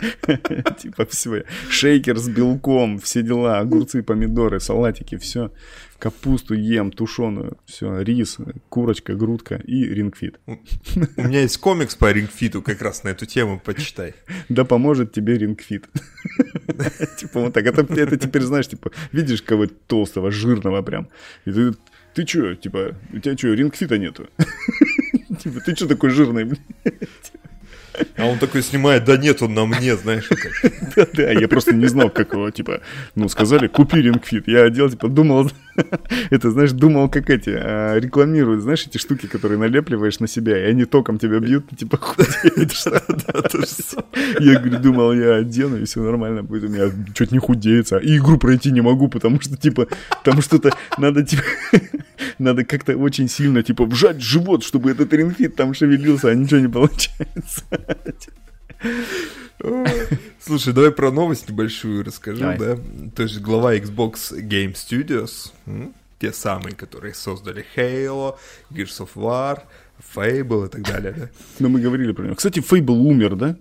Типа, все. Шейкер с белком, все дела. Огурцы, помидоры, салатики, все. Капусту ем, тушеную. Все, рис, курочка, грудка и Ring Fit.
У меня есть комикс по Ring Fit у как раз на эту тему, почитай.
Да поможет тебе Ring Fit. Типа вот так. Это, это теперь, знаешь, типа, видишь кого-то толстого, жирного прям. И ты ты чё, типа, у тебя чё, рингфита нету? Типа, ты чё такой жирный, блядь?
А он такой снимает, да нет, он на мне, знаешь.
Да-да, я просто не знал, как его, типа, ну, сказали, купи рингфит. Я одел, типа, думал, это, знаешь, думал, как эти, а, рекламируют, знаешь, эти штуки, которые налепливаешь на себя, и они током тебя бьют, ты, типа, худеешь. Я, говорю, думал, я одену, и все нормально будет, у меня что-то не худеется. И игру пройти не могу, потому что, типа, там что-то надо, типа, надо как-то очень сильно, типа, вжать живот, чтобы этот рингфит там шевелился, а ничего не получается.
Слушай, давай про новость небольшую расскажу, давай. да? То есть глава Xbox Game Studios, те самые, которые создали Halo, Gears of War, Fable и так далее, да?
Ну, мы говорили про него. Кстати, Fable умер, да?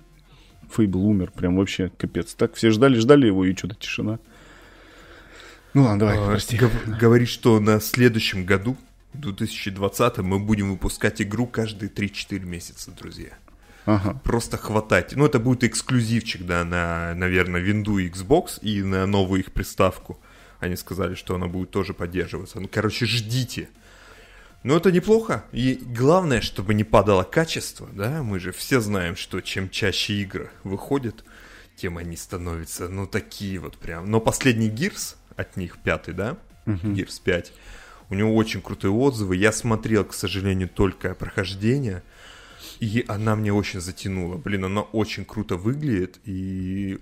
Fable умер, прям вообще капец. Так все ждали-ждали его, и что-то тишина.
Ну ладно, давай, а, прости. Говорит, что на следующем году, в 2020 мы будем выпускать игру каждые 3-4 месяца, друзья. Ага. Просто хватать. Ну, это будет эксклюзивчик, да, на, наверное, винду Xbox и на новую их приставку. Они сказали, что она будет тоже поддерживаться. Ну, короче, ждите. Но это неплохо. И главное, чтобы не падало качество, да, мы же все знаем, что чем чаще игры выходят, тем они становятся, ну, такие вот прям. Но последний Gears от них, пятый, да, uh-huh. Gears 5, у него очень крутые отзывы. Я смотрел, к сожалению, только прохождение – и она мне очень затянула. Блин, она очень круто выглядит, и.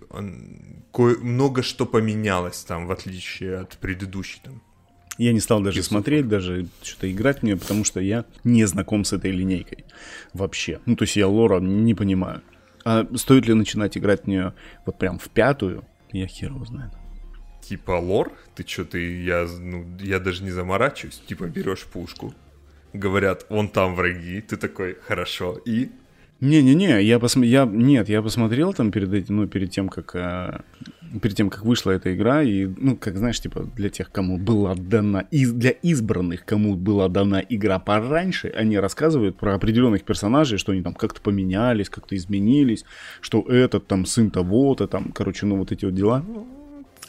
Кое... много что поменялось там, в отличие от предыдущей там.
Я не стал даже смотреть, даже что-то играть мне, потому что я не знаком с этой линейкой вообще. Ну, то есть я лора не понимаю. А стоит ли начинать играть в нее вот прям в пятую, я хер его знает.
Типа лор? Ты что, ты, я, ну, я даже не заморачиваюсь. Типа берешь пушку, говорят, вон там враги, ты такой, хорошо, и...
Не-не-не, я посм... я нет, я посмотрел там перед этим, ну перед тем как э, перед тем как вышла эта игра и ну как знаешь типа для тех кому была дана из для избранных кому была дана игра пораньше, они рассказывают про определенных персонажей, что они там как-то поменялись, как-то изменились, что этот там сын того-то там, короче, ну вот эти вот дела.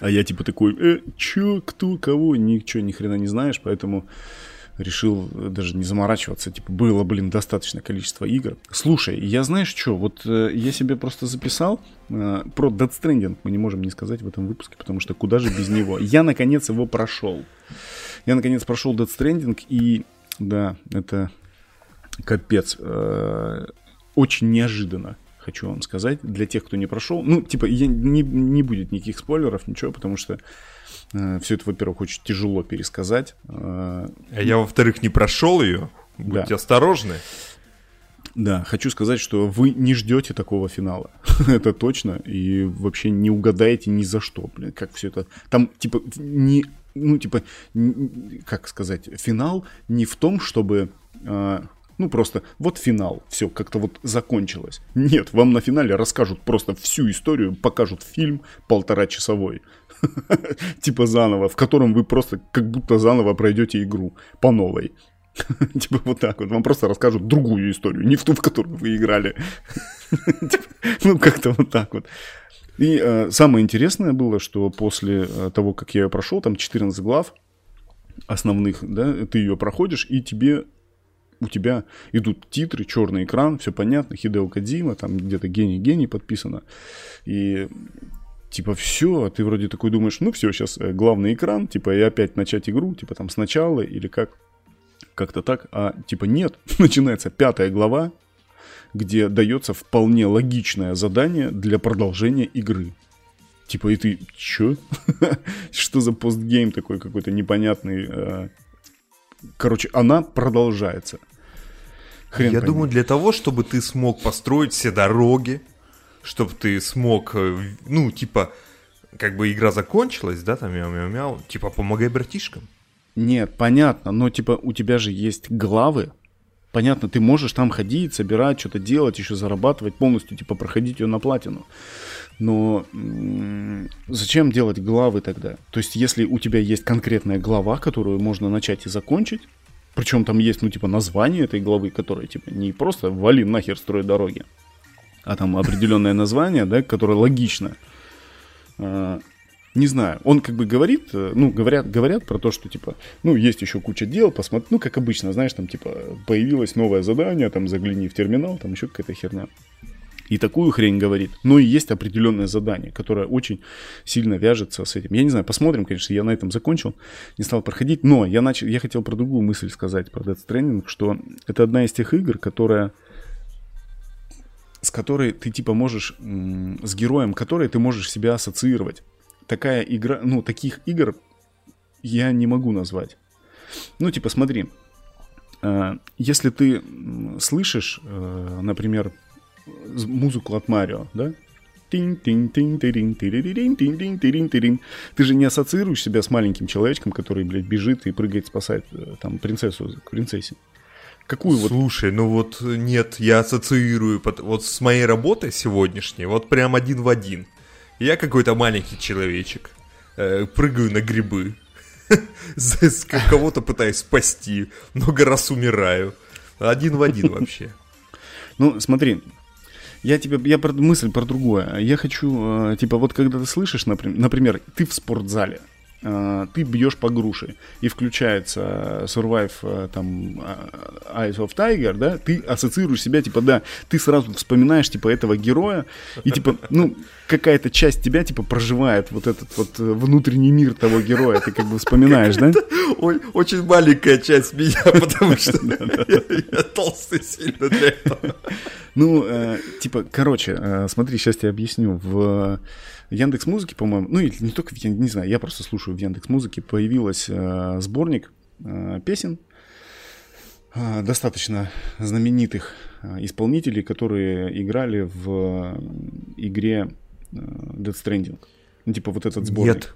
А я типа такой, э, чё, кто, кого, ничего, ни хрена не знаешь, поэтому решил даже не заморачиваться. Типа, было, блин, достаточное количество игр. Слушай, я знаешь что, вот э, я себе просто записал э, про Dead Stranding, мы не можем не сказать в этом выпуске, потому что куда же без него. Я, наконец, его прошел. Я, наконец, прошел Dead Stranding, и, да, это капец. Э, очень неожиданно хочу вам сказать, для тех, кто не прошел. Ну, типа, я, не, не будет никаких спойлеров, ничего, потому что Э, Все это, во-первых, очень тяжело пересказать.
Э, а я, во-вторых, не прошел ее. Будьте да. осторожны.
Да, хочу сказать, что вы не ждете такого финала. это точно. И вообще не угадаете ни за что, блин, как все это. Там, типа, не. Ну, типа, не, как сказать, финал не в том, чтобы. Э, ну, просто вот финал, все, как-то вот закончилось. Нет, вам на финале расскажут просто всю историю, покажут фильм полтора часовой. типа заново, в котором вы просто как будто заново пройдете игру по новой. Типа вот так вот. Вам просто расскажут другую историю, не в ту, в которую вы играли. Типа, ну, как-то вот так вот. И э, самое интересное было, что после э, того, как я ее прошел, там 14 глав основных, да, ты ее проходишь, и тебе у тебя идут титры, черный экран, все понятно, Хидео Кадзима, там где-то гений-гений подписано. И типа, все, а ты вроде такой думаешь, ну все, сейчас э, главный экран, типа, и опять начать игру, типа, там сначала или как, как-то так, а типа нет, начинается пятая глава, где дается вполне логичное задание для продолжения игры. Типа, и ты, чё? Что за постгейм такой какой-то непонятный? Короче, она продолжается.
Хрен Я пойми. думаю, для того, чтобы ты смог построить все дороги, чтобы ты смог, э, ну, типа, как бы игра закончилась, да, там мяу-мяу-мяу, типа, помогай братишкам.
Нет, понятно, но, типа, у тебя же есть главы, Понятно, ты можешь там ходить, собирать, что-то делать, еще зарабатывать, полностью, типа, проходить ее на платину. Но зачем делать главы тогда? То есть, если у тебя есть конкретная глава, которую можно начать и закончить, причем там есть, ну, типа, название этой главы, которая, типа, не просто вали нахер строй дороги, а там определенное название, да, которое логично. Не знаю, он как бы говорит, э, ну, говорят, говорят про то, что, типа, ну, есть еще куча дел, посмотри, ну, как обычно, знаешь, там, типа, появилось новое задание, там, загляни в терминал, там, еще какая-то херня. И такую хрень говорит. Но и есть определенное задание, которое очень сильно вяжется с этим. Я не знаю, посмотрим, конечно, я на этом закончил, не стал проходить, но я, начал, я хотел про другую мысль сказать, про Death Stranding, что это одна из тех игр, которая с которой ты типа можешь, с героем которой ты можешь себя ассоциировать такая игра, ну, таких игр я не могу назвать. Ну, типа, смотри, э, если ты слышишь, э, например, музыку от Марио, да? Ты же не ассоциируешь себя с маленьким человечком, который, блядь, бежит и прыгает спасать э, там принцессу к принцессе.
Какую вот? Слушай, ну вот нет, я ассоциирую вот с моей работой сегодняшней, вот прям один в один. Я какой-то маленький человечек, э, прыгаю на грибы, кого-то пытаюсь спасти, много раз умираю. Один в один вообще.
Ну, смотри, я тебе, я про мысль про другое. Я хочу, э, типа, вот когда ты слышишь, например, ты в спортзале, ты бьешь по груши, и включается Survive э, там э, Eyes of Tiger, да, ты ассоциируешь себя, типа, да, ты сразу вспоминаешь, типа, этого героя, и, типа, ну, какая-то часть тебя, типа, проживает вот этот вот внутренний мир того героя, ты как бы вспоминаешь, да?
Ой, очень маленькая часть меня, потому что я толстый сильно для этого.
Ну, типа, короче, смотри, сейчас я объясню. В Яндекс Музыки, по-моему, ну или не только, я не знаю, я просто слушаю в Яндекс Музыке, появилась э, сборник э, песен э, достаточно знаменитых э, исполнителей, которые играли в э, игре э, Dead Stranding. Ну, типа вот этот сборник.
Нет.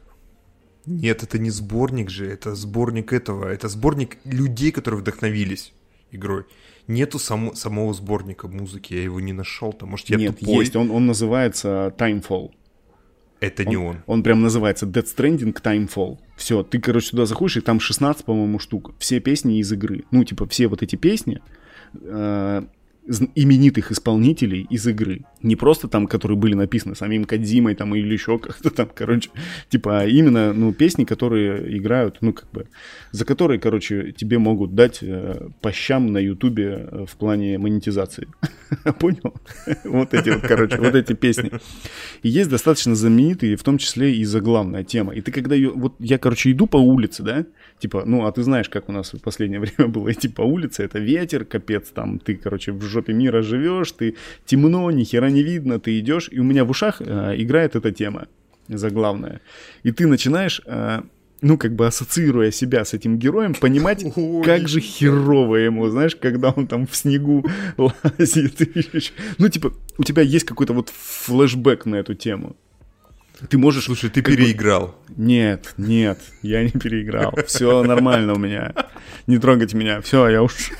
Нет, это не сборник же, это сборник этого, это сборник людей, которые вдохновились игрой. Нету само, самого сборника музыки, я его не нашел, там, может, я
Нет,
тупой.
есть, он, он называется Timefall.
Это не он.
Он прям называется Dead Stranding Timefall. Все, ты, короче, туда заходишь, и там 16, по-моему, штук. Все песни из игры. Ну, типа, все вот эти песни, э, именитых исполнителей из игры. Не просто там, которые были написаны самим Кадзимой там или еще как-то там, короче. Типа, а именно, ну, песни, которые играют, ну, как бы, за которые, короче, тебе могут дать э, по щам на Ютубе э, в плане монетизации. Понял? Вот эти вот, короче, вот эти песни. И есть достаточно знаменитые, в том числе и заглавная тема. И ты когда ее... Вот я, короче, иду по улице, да, типа, ну, а ты знаешь, как у нас в последнее время было идти по улице, это ветер, капец, там, ты, короче, в жопе мира живешь, ты темно, ни хера не видно, ты идешь, и у меня в ушах э, играет эта тема заглавная. И ты начинаешь... Э, ну, как бы ассоциируя себя с этим героем, понимать, как же херово ему, знаешь, когда он там в снегу лазит. Ну, типа, у тебя есть какой-то вот флешбэк на эту тему. Ты можешь...
Слушай, ты переиграл.
Бы... Нет, нет, я не переиграл. Все нормально у меня. Не трогайте меня. Все, я ушел.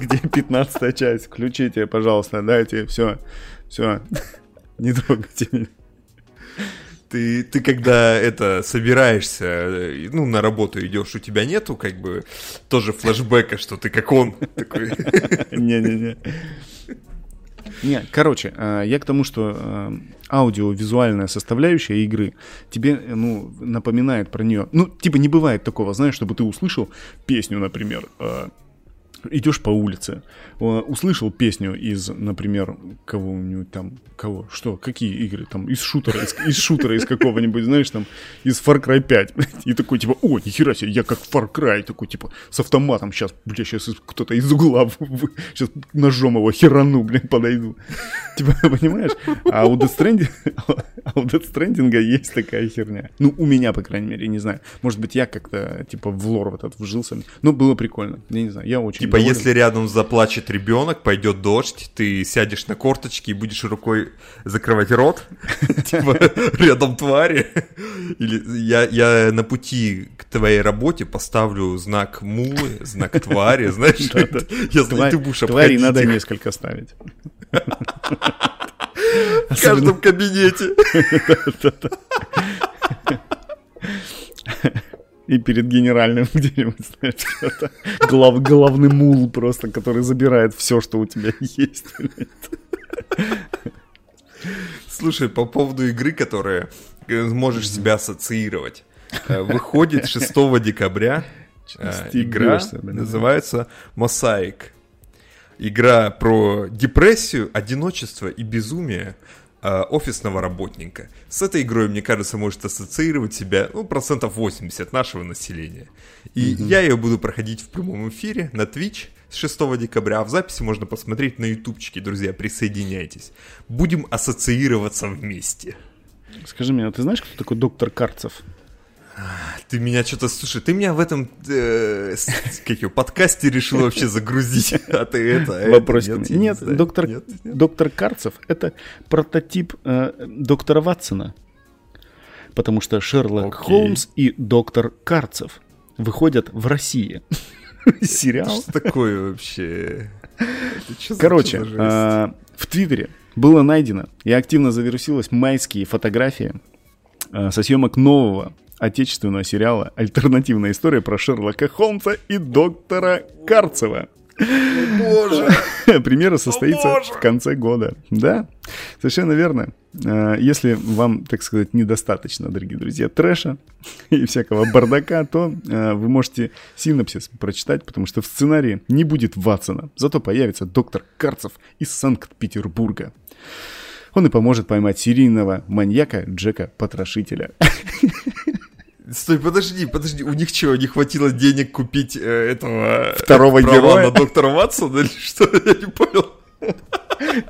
Где 15 часть? Включите, пожалуйста, дайте. Все, все. Не трогайте меня.
Ты, ты когда это собираешься, ну, на работу идешь, у тебя нету, как бы, тоже флешбека, что ты как он такой.
Не-не-не. Не, короче, э, я к тому, что э, аудиовизуальная составляющая игры тебе, э, ну, напоминает про нее. Ну, типа, не бывает такого, знаешь, чтобы ты услышал песню, например, идешь по улице, услышал песню из, например, кого-нибудь там, кого, что, какие игры, там, из шутера, из, из шутера, из какого-нибудь, знаешь, там, из Far Cry 5, и такой, типа, о, нихера себе, я как Far Cry, такой, типа, с автоматом, сейчас, бля, сейчас кто-то из угла, сейчас ножом его херану, блин, подойду. Типа, понимаешь? А а у Death Stranding есть такая херня. Ну, у меня, по крайней мере, не знаю. Может быть, я как-то, типа, в лор в этот вжился. Ну, было прикольно. Я не знаю, я очень
Типа, доволен. если рядом заплачет ребенок, пойдет дождь, ты сядешь на корточки и будешь рукой закрывать рот, типа, рядом твари. Или я, на пути к твоей работе поставлю знак мулы, знак твари, знаешь,
я знаю, ты будешь Твари надо несколько ставить.
В каждом кабинете.
И перед генеральным где-нибудь, знаешь, это глав, главный мул просто, который забирает все, что у тебя есть.
Слушай, по поводу игры, которая э, можешь себя ассоциировать. Э, выходит 6 декабря э, игра, называется Mosaic. Игра про депрессию, одиночество и безумие Э, офисного работника. С этой игрой, мне кажется, может ассоциировать себя, ну, процентов 80 нашего населения. И mm-hmm. я ее буду проходить в прямом эфире на Twitch с 6 декабря, а в записи можно посмотреть на ютубчике, друзья, присоединяйтесь. Будем ассоциироваться вместе.
Скажи мне, а ты знаешь, кто такой доктор Карцев?
Ты меня что-то, слушай, ты меня в этом э, как его, подкасте решил вообще загрузить, а ты это...
А Вопросиками. Это, нет, нет, доктор, нет, нет. доктор Карцев — это прототип э, доктора Ватсона. Потому что Шерлок Окей. Холмс и доктор Карцев выходят в России. Сериал.
Что такое вообще?
Короче, э, в Твиттере было найдено и активно завирусилось майские фотографии э, со съемок нового отечественного сериала «Альтернативная история про Шерлока Холмса и доктора Карцева».
Боже!
Премьера состоится в конце года. Да, совершенно верно. А, если вам, так сказать, недостаточно, дорогие друзья, трэша и всякого бардака, то а, вы можете синопсис прочитать, потому что в сценарии не будет Ватсона, зато появится доктор Карцев из Санкт-Петербурга. Он и поможет поймать серийного маньяка Джека Потрошителя.
Стой, подожди, подожди, у них чего, не хватило денег купить э, этого...
Второго героя?
на доктора Ватсона или что? Я не понял.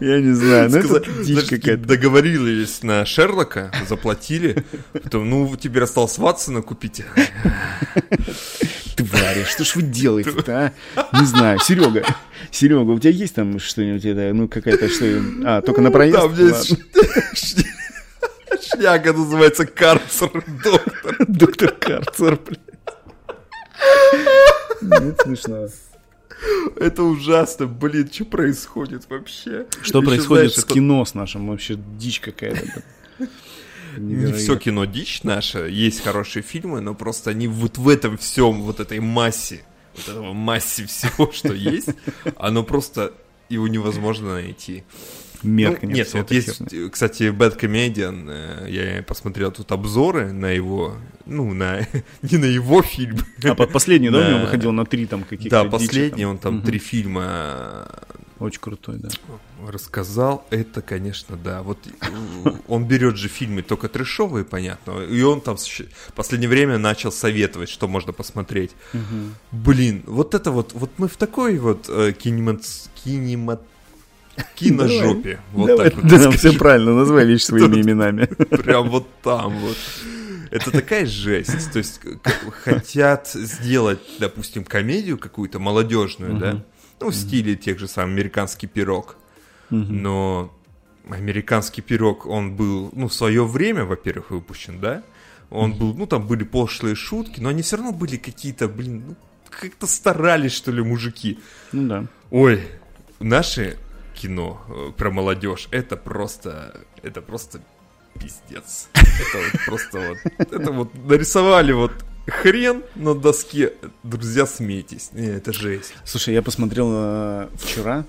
Я не знаю, ну это дичь какая-то.
Договорились на Шерлока, заплатили, потом, ну, теперь осталось Ватсона купить.
Твари, что ж вы делаете-то, а? Не знаю, Серега, Серега, у тебя есть там что-нибудь, ну, какая-то, что... А, только на проезд? Да, у меня
Шняга называется карцер, доктор.
Доктор карцер, блядь. Нет, смешно.
Это ужасно, блин, что происходит вообще?
Что Еще, происходит знаешь, с это... кино с нашим? Вообще дичь какая-то.
Не все кино дичь наша, есть хорошие фильмы, но просто они вот в этом всем, вот этой массе, вот этого массе всего, что есть, оно просто его невозможно найти
меркнет.
Ну, нет, вот есть, херня. кстати, Bad Comedian, э, я посмотрел тут обзоры на его, ну, на, не на его фильм.
А под последний, да, у него выходил на три там каких-то
Да, последний, он там три фильма
очень крутой, да.
Рассказал, это, конечно, да. Вот он берет же фильмы только трешовые, понятно, и он там в последнее время начал советовать, что можно посмотреть. Угу. Блин, вот это вот, вот мы в такой вот э, кинемат, кинемат киножопе. Вот
Давай, так вот. Да, все правильно, называй вещи своими именами.
Прям вот там вот. Это такая жесть. То есть хотят сделать, допустим, комедию какую-то молодежную, да? Ну, в стиле тех же самых «Американский пирог». Но «Американский пирог», он был, ну, в свое время, во-первых, выпущен, да? Он был, ну, там были пошлые шутки, но они все равно были какие-то, блин, ну, как-то старались, что ли, мужики.
Ну да.
Ой, наши кино э, про молодежь, это просто, это просто пиздец. Это вот просто вот, это вот нарисовали вот хрен на доске, друзья, смейтесь. Не, это жесть.
Слушай, я посмотрел э, вчера,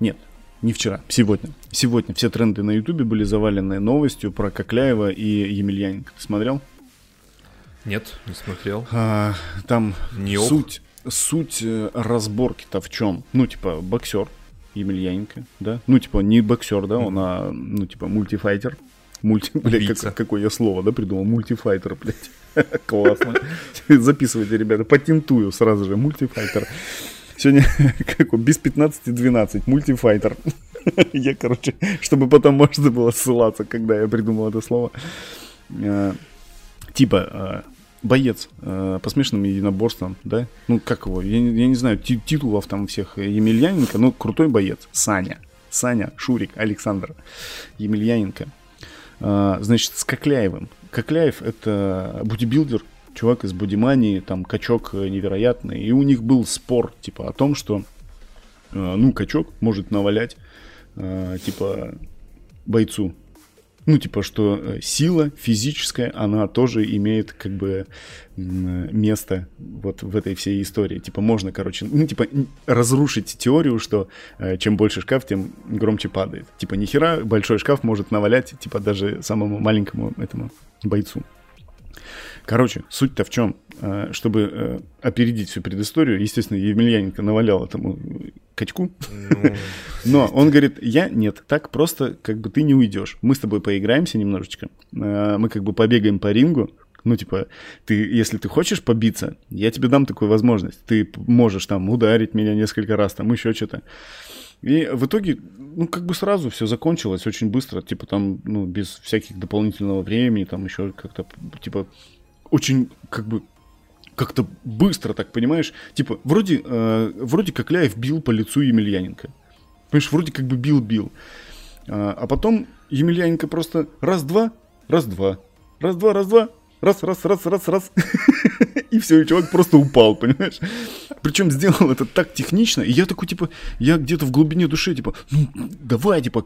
нет, не вчера, сегодня. Сегодня все тренды на Ютубе были завалены новостью про Кокляева и Емельяненко. Ты смотрел?
Нет, не смотрел.
А, там не суть суть э, разборки-то в чем? Ну, типа, боксер Емельяненко, да? Ну, типа, не боксер, да, он, а, ну, типа, мультифайтер. Мульти, блядь, как, какое я слово, да, придумал? Мультифайтер, блядь. Классно. Записывайте, ребята, патентую сразу же. Мультифайтер. Сегодня как без 15-12. Мультифайтер. Я, короче, чтобы потом можно было ссылаться, когда я придумал это слово. Э, типа, э, боец э, по смешанным единоборствам, да? Ну, как его? Я, я не знаю, титулов там всех Емельяненко, но крутой боец. Саня. Саня, Шурик, Александр Емельяненко. Значит, с Кокляевым. Кокляев — это бодибилдер, чувак из Бодимании, там качок невероятный. И у них был спор, типа, о том, что, ну, качок может навалять э, типа бойцу. Ну, типа, что э, сила физическая, она тоже имеет, как бы, место вот в этой всей истории. Типа, можно, короче, ну, типа, разрушить теорию, что э, чем больше шкаф, тем громче падает. Типа, нихера большой шкаф может навалять, типа, даже самому маленькому этому бойцу. Короче, суть-то в чем? Э, чтобы э, опередить всю предысторию, естественно, Емельяненко навалял этому качку. Ну, Но он говорит, я нет, так просто как бы ты не уйдешь. Мы с тобой поиграемся немножечко. Э, мы как бы побегаем по рингу. Ну, типа, ты, если ты хочешь побиться, я тебе дам такую возможность. Ты можешь там ударить меня несколько раз, там еще что-то. И в итоге, ну, как бы сразу все закончилось очень быстро, типа там, ну, без всяких дополнительного времени, там еще как-то, типа, очень, как бы, как-то быстро так, понимаешь? Типа, вроде, э, вроде как Ляев бил по лицу Емельяненко. Понимаешь, вроде как бы бил-бил. А, а потом Емельяненко просто раз-два, раз-два, раз-два, раз-два, раз, раз, раз, раз, раз. И все, и чувак просто упал, понимаешь? Причем сделал это так технично, и я такой, типа, я где-то в глубине души, типа, ну, давай, типа,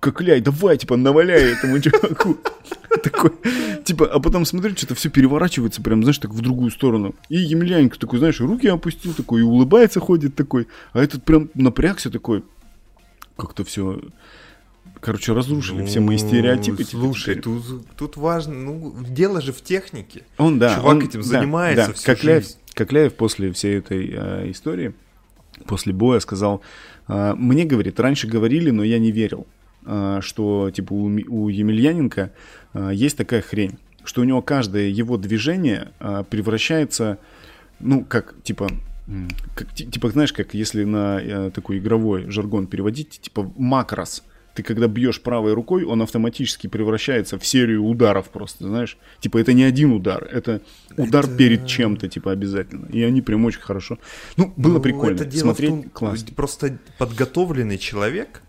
Кокляй, давай, типа, наваляй этому чуваку. Такой, типа, а потом смотрю, что-то все переворачивается прям, знаешь, так в другую сторону. И Емельяненко такой, знаешь, руки опустил такой, и улыбается, ходит такой. А этот прям напрягся такой. Как-то все Короче, разрушили ну, все мои ну, стереотипы.
Слушай, тут, тут важно, ну, дело же в технике.
Он, да.
Чувак
он,
этим да, занимается
да. всю Кокляев, жизнь. Кокляев после всей этой э, истории, после боя сказал, э, мне, говорит, раньше говорили, но я не верил. А, что типа у, у Емельяненко а, есть такая хрень, что у него каждое его движение а, превращается, ну, как, типа, как, типа, знаешь, как если на э, такой игровой жаргон переводить, типа макрос. Ты когда бьешь правой рукой, он автоматически превращается в серию ударов просто, знаешь. Типа это не один удар, это удар это... перед чем-то, типа обязательно. И они прям очень хорошо. Ну, было ну, прикольно. Это дело Смотреть том, классно.
Просто подготовленный человек,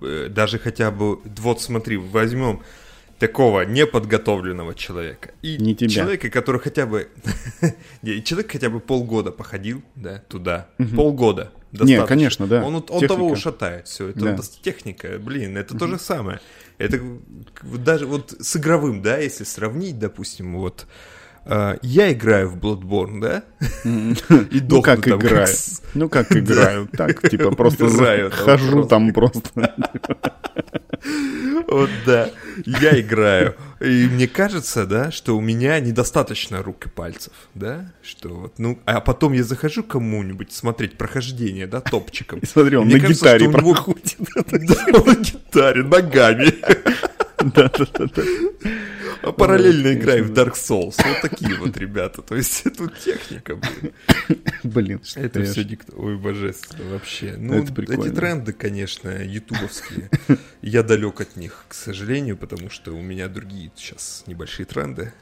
даже хотя бы, вот смотри, возьмем такого неподготовленного человека и
Не тебя.
человека, который хотя бы человек хотя бы полгода походил, да, туда, угу. полгода.
Не, конечно, да.
Он, он того ушатает, все, это да. техника, блин, это угу. то же самое. Это даже вот с игровым, да, если сравнить, допустим, вот я играю в Bloodborne, да?
И ну как играю? Ну как играю? Так, типа, просто хожу там просто.
Вот да, я играю. И мне кажется, да, что у меня недостаточно рук и пальцев, да, что вот, ну, а потом я захожу кому-нибудь смотреть прохождение, да, топчиком.
И смотри, он на гитаре проходит.
Да, на гитаре, ногами. Да, да, да. А параллельно играем в Dark Souls. Вот такие вот ребята. То есть тут техника, блин.
Блин,
это все никто. Ой, божественно вообще. Ну, эти тренды, конечно, ютубовские. Я далек от них, к сожалению, потому что у меня другие сейчас небольшие тренды.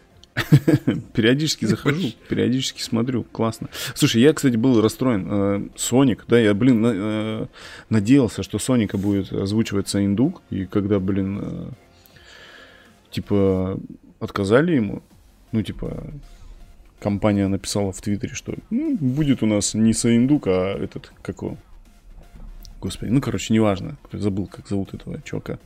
Периодически захожу, периодически смотрю, классно. Слушай, я, кстати, был расстроен. Э, Соник, да, я, блин, э, надеялся, что Соника будет озвучиваться индук, и когда, блин, э, типа, отказали ему. Ну, типа, компания написала в Твиттере, что ну, будет у нас не Саиндук, а этот, как его? Господи, ну, короче, неважно. Забыл, как зовут этого чувака.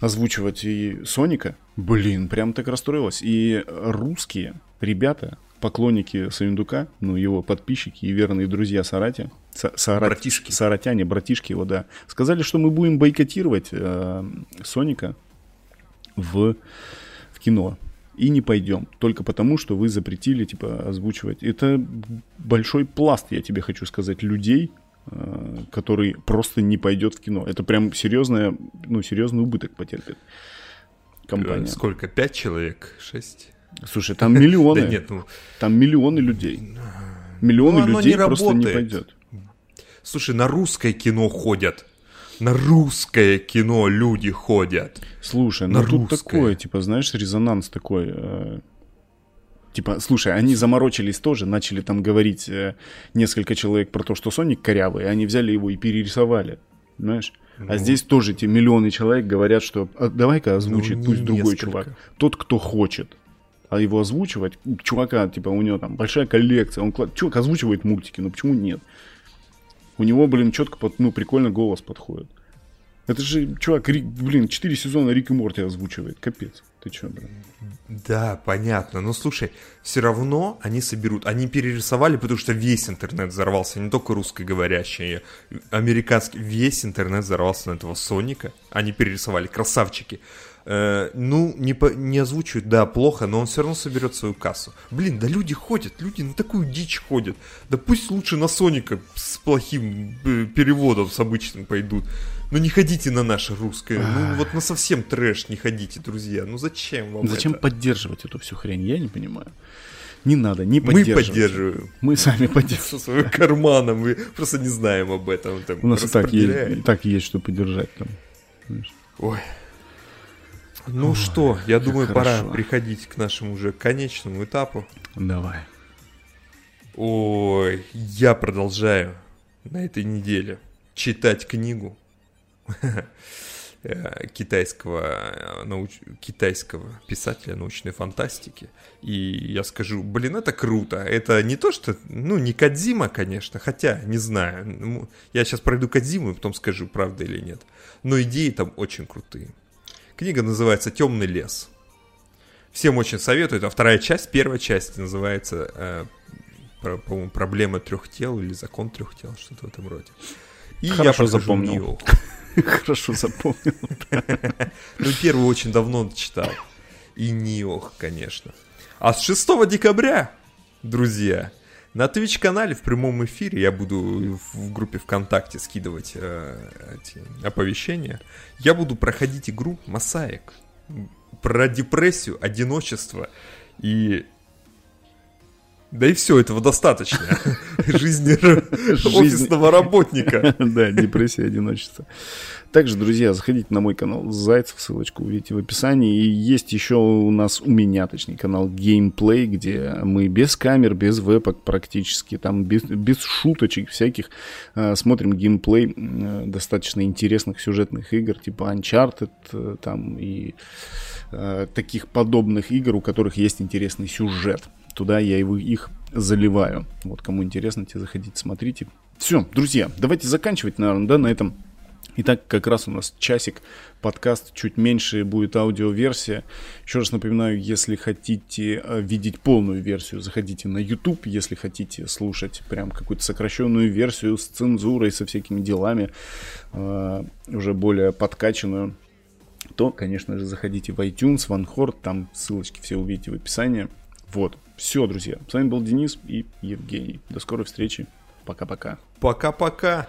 Озвучивать и Соника. Блин, прям так расстроилась. И русские ребята, поклонники Саиндука, ну, его подписчики и верные друзья Сарати, Сарат, братишки. Саратяне, братишки его, да, сказали, что мы будем бойкотировать э, Соника в, в кино. и не пойдем. Только потому, что вы запретили, типа, озвучивать. Это большой пласт, я тебе хочу сказать, людей, э, который просто не пойдет в кино. Это прям серьезная, ну, серьезный убыток потерпит компания.
Сколько? Пять человек? Шесть?
Слушай, там миллионы.
Да нет, ну...
Там миллионы людей. Миллионы
Ну,
людей
не
просто не пойдет.
Слушай, на русское кино ходят. На русское кино люди ходят.
Слушай,
На
ну тут
русское.
такое, типа, знаешь, резонанс такой. э, Типа, слушай, они заморочились тоже, начали там говорить э, несколько человек про то, что Соник корявый, и они взяли его и перерисовали. Знаешь?
Ну.
А здесь тоже те миллионы человек говорят, что «А давай-ка озвучит
Ну,
пусть
не
другой
несколько.
чувак. Тот, кто хочет. А его озвучивать, чувака, типа, у него там большая коллекция, он клад... чувак озвучивает мультики, ну почему нет? У него, блин, четко, под, ну, прикольно голос подходит. Это же, чувак, Рик- блин, 4 сезона Рик и Морти озвучивает. Капец. Ты чё, блин?
Да, понятно. Но слушай, все равно они соберут. Они перерисовали, потому что весь интернет взорвался, не только русскоговорящий, американский. Весь интернет взорвался на этого Соника. Они перерисовали, красавчики. Э, ну, не, по- не озвучивают, да, плохо, но он все равно соберет свою кассу. Блин, да люди ходят, люди на такую дичь ходят. Да пусть лучше на Соника с плохим э, переводом, с обычным пойдут. Ну не ходите на наше русское. Ну вот на совсем трэш не ходите, друзья. Ну зачем вам
Зачем
это?
поддерживать эту всю хрень? Я не понимаю. Не надо, не
Мы
поддерживать.
поддерживаем.
Мы сами поддерживаем.
Со своим карманом, мы просто не знаем об этом. Там,
У нас и так, есть, и так есть, что поддержать там. знаешь.
Ой. Ну что, я думаю, пора
хорошо.
приходить к нашему уже конечному этапу.
Давай.
Ой, я продолжаю на этой неделе читать книгу китайского, э, науч- китайского писателя научной фантастики. И я скажу, блин, это круто. Это не то, что, ну, не Кадзима, конечно, хотя, не знаю. Ну, Я сейчас пройду Кадзиму и потом скажу, правда или нет. Но идеи там очень крутые. Книга называется «Темный лес». Всем очень советую. Это вторая часть. Первая часть называется, э, про- по-моему, «Проблема трех тел» или «Закон трех тел», что-то в этом роде. И я
Хорошо
прохожу
запомнил. Хорошо запомнил.
Ну, первую очень давно читал. И Ниох, конечно. А с 6 декабря, друзья, на Twitch-канале в прямом эфире я буду в группе ВКонтакте скидывать э, эти оповещения. Я буду проходить игру Масаек. Про депрессию, одиночество и... Да и все, этого достаточно. Жизни офисного работника.
Да, депрессия, одиночество. Также, друзья, заходите на мой канал Зайцев, ссылочку увидите в описании. И есть еще у нас, у меня, точнее, канал Gameplay, где мы без камер, без вебок практически, там без, без шуточек всяких э, смотрим геймплей э, достаточно интересных сюжетных игр, типа Uncharted э, там и э, таких подобных игр, у которых есть интересный сюжет. Туда я его, их заливаю. Вот кому интересно, те заходите, смотрите. Все, друзья, давайте заканчивать, наверное, да, на этом. Итак, как раз у нас часик, подкаст, чуть меньше будет аудиоверсия. Еще раз напоминаю, если хотите э, видеть полную версию, заходите на YouTube. Если хотите слушать прям какую-то сокращенную версию с цензурой, со всякими делами, э, уже более подкачанную, то, конечно же, заходите в iTunes, в Анхор, там ссылочки все увидите в описании. Вот, все, друзья. С вами был Денис и Евгений. До скорой встречи. Пока-пока.
Пока-пока.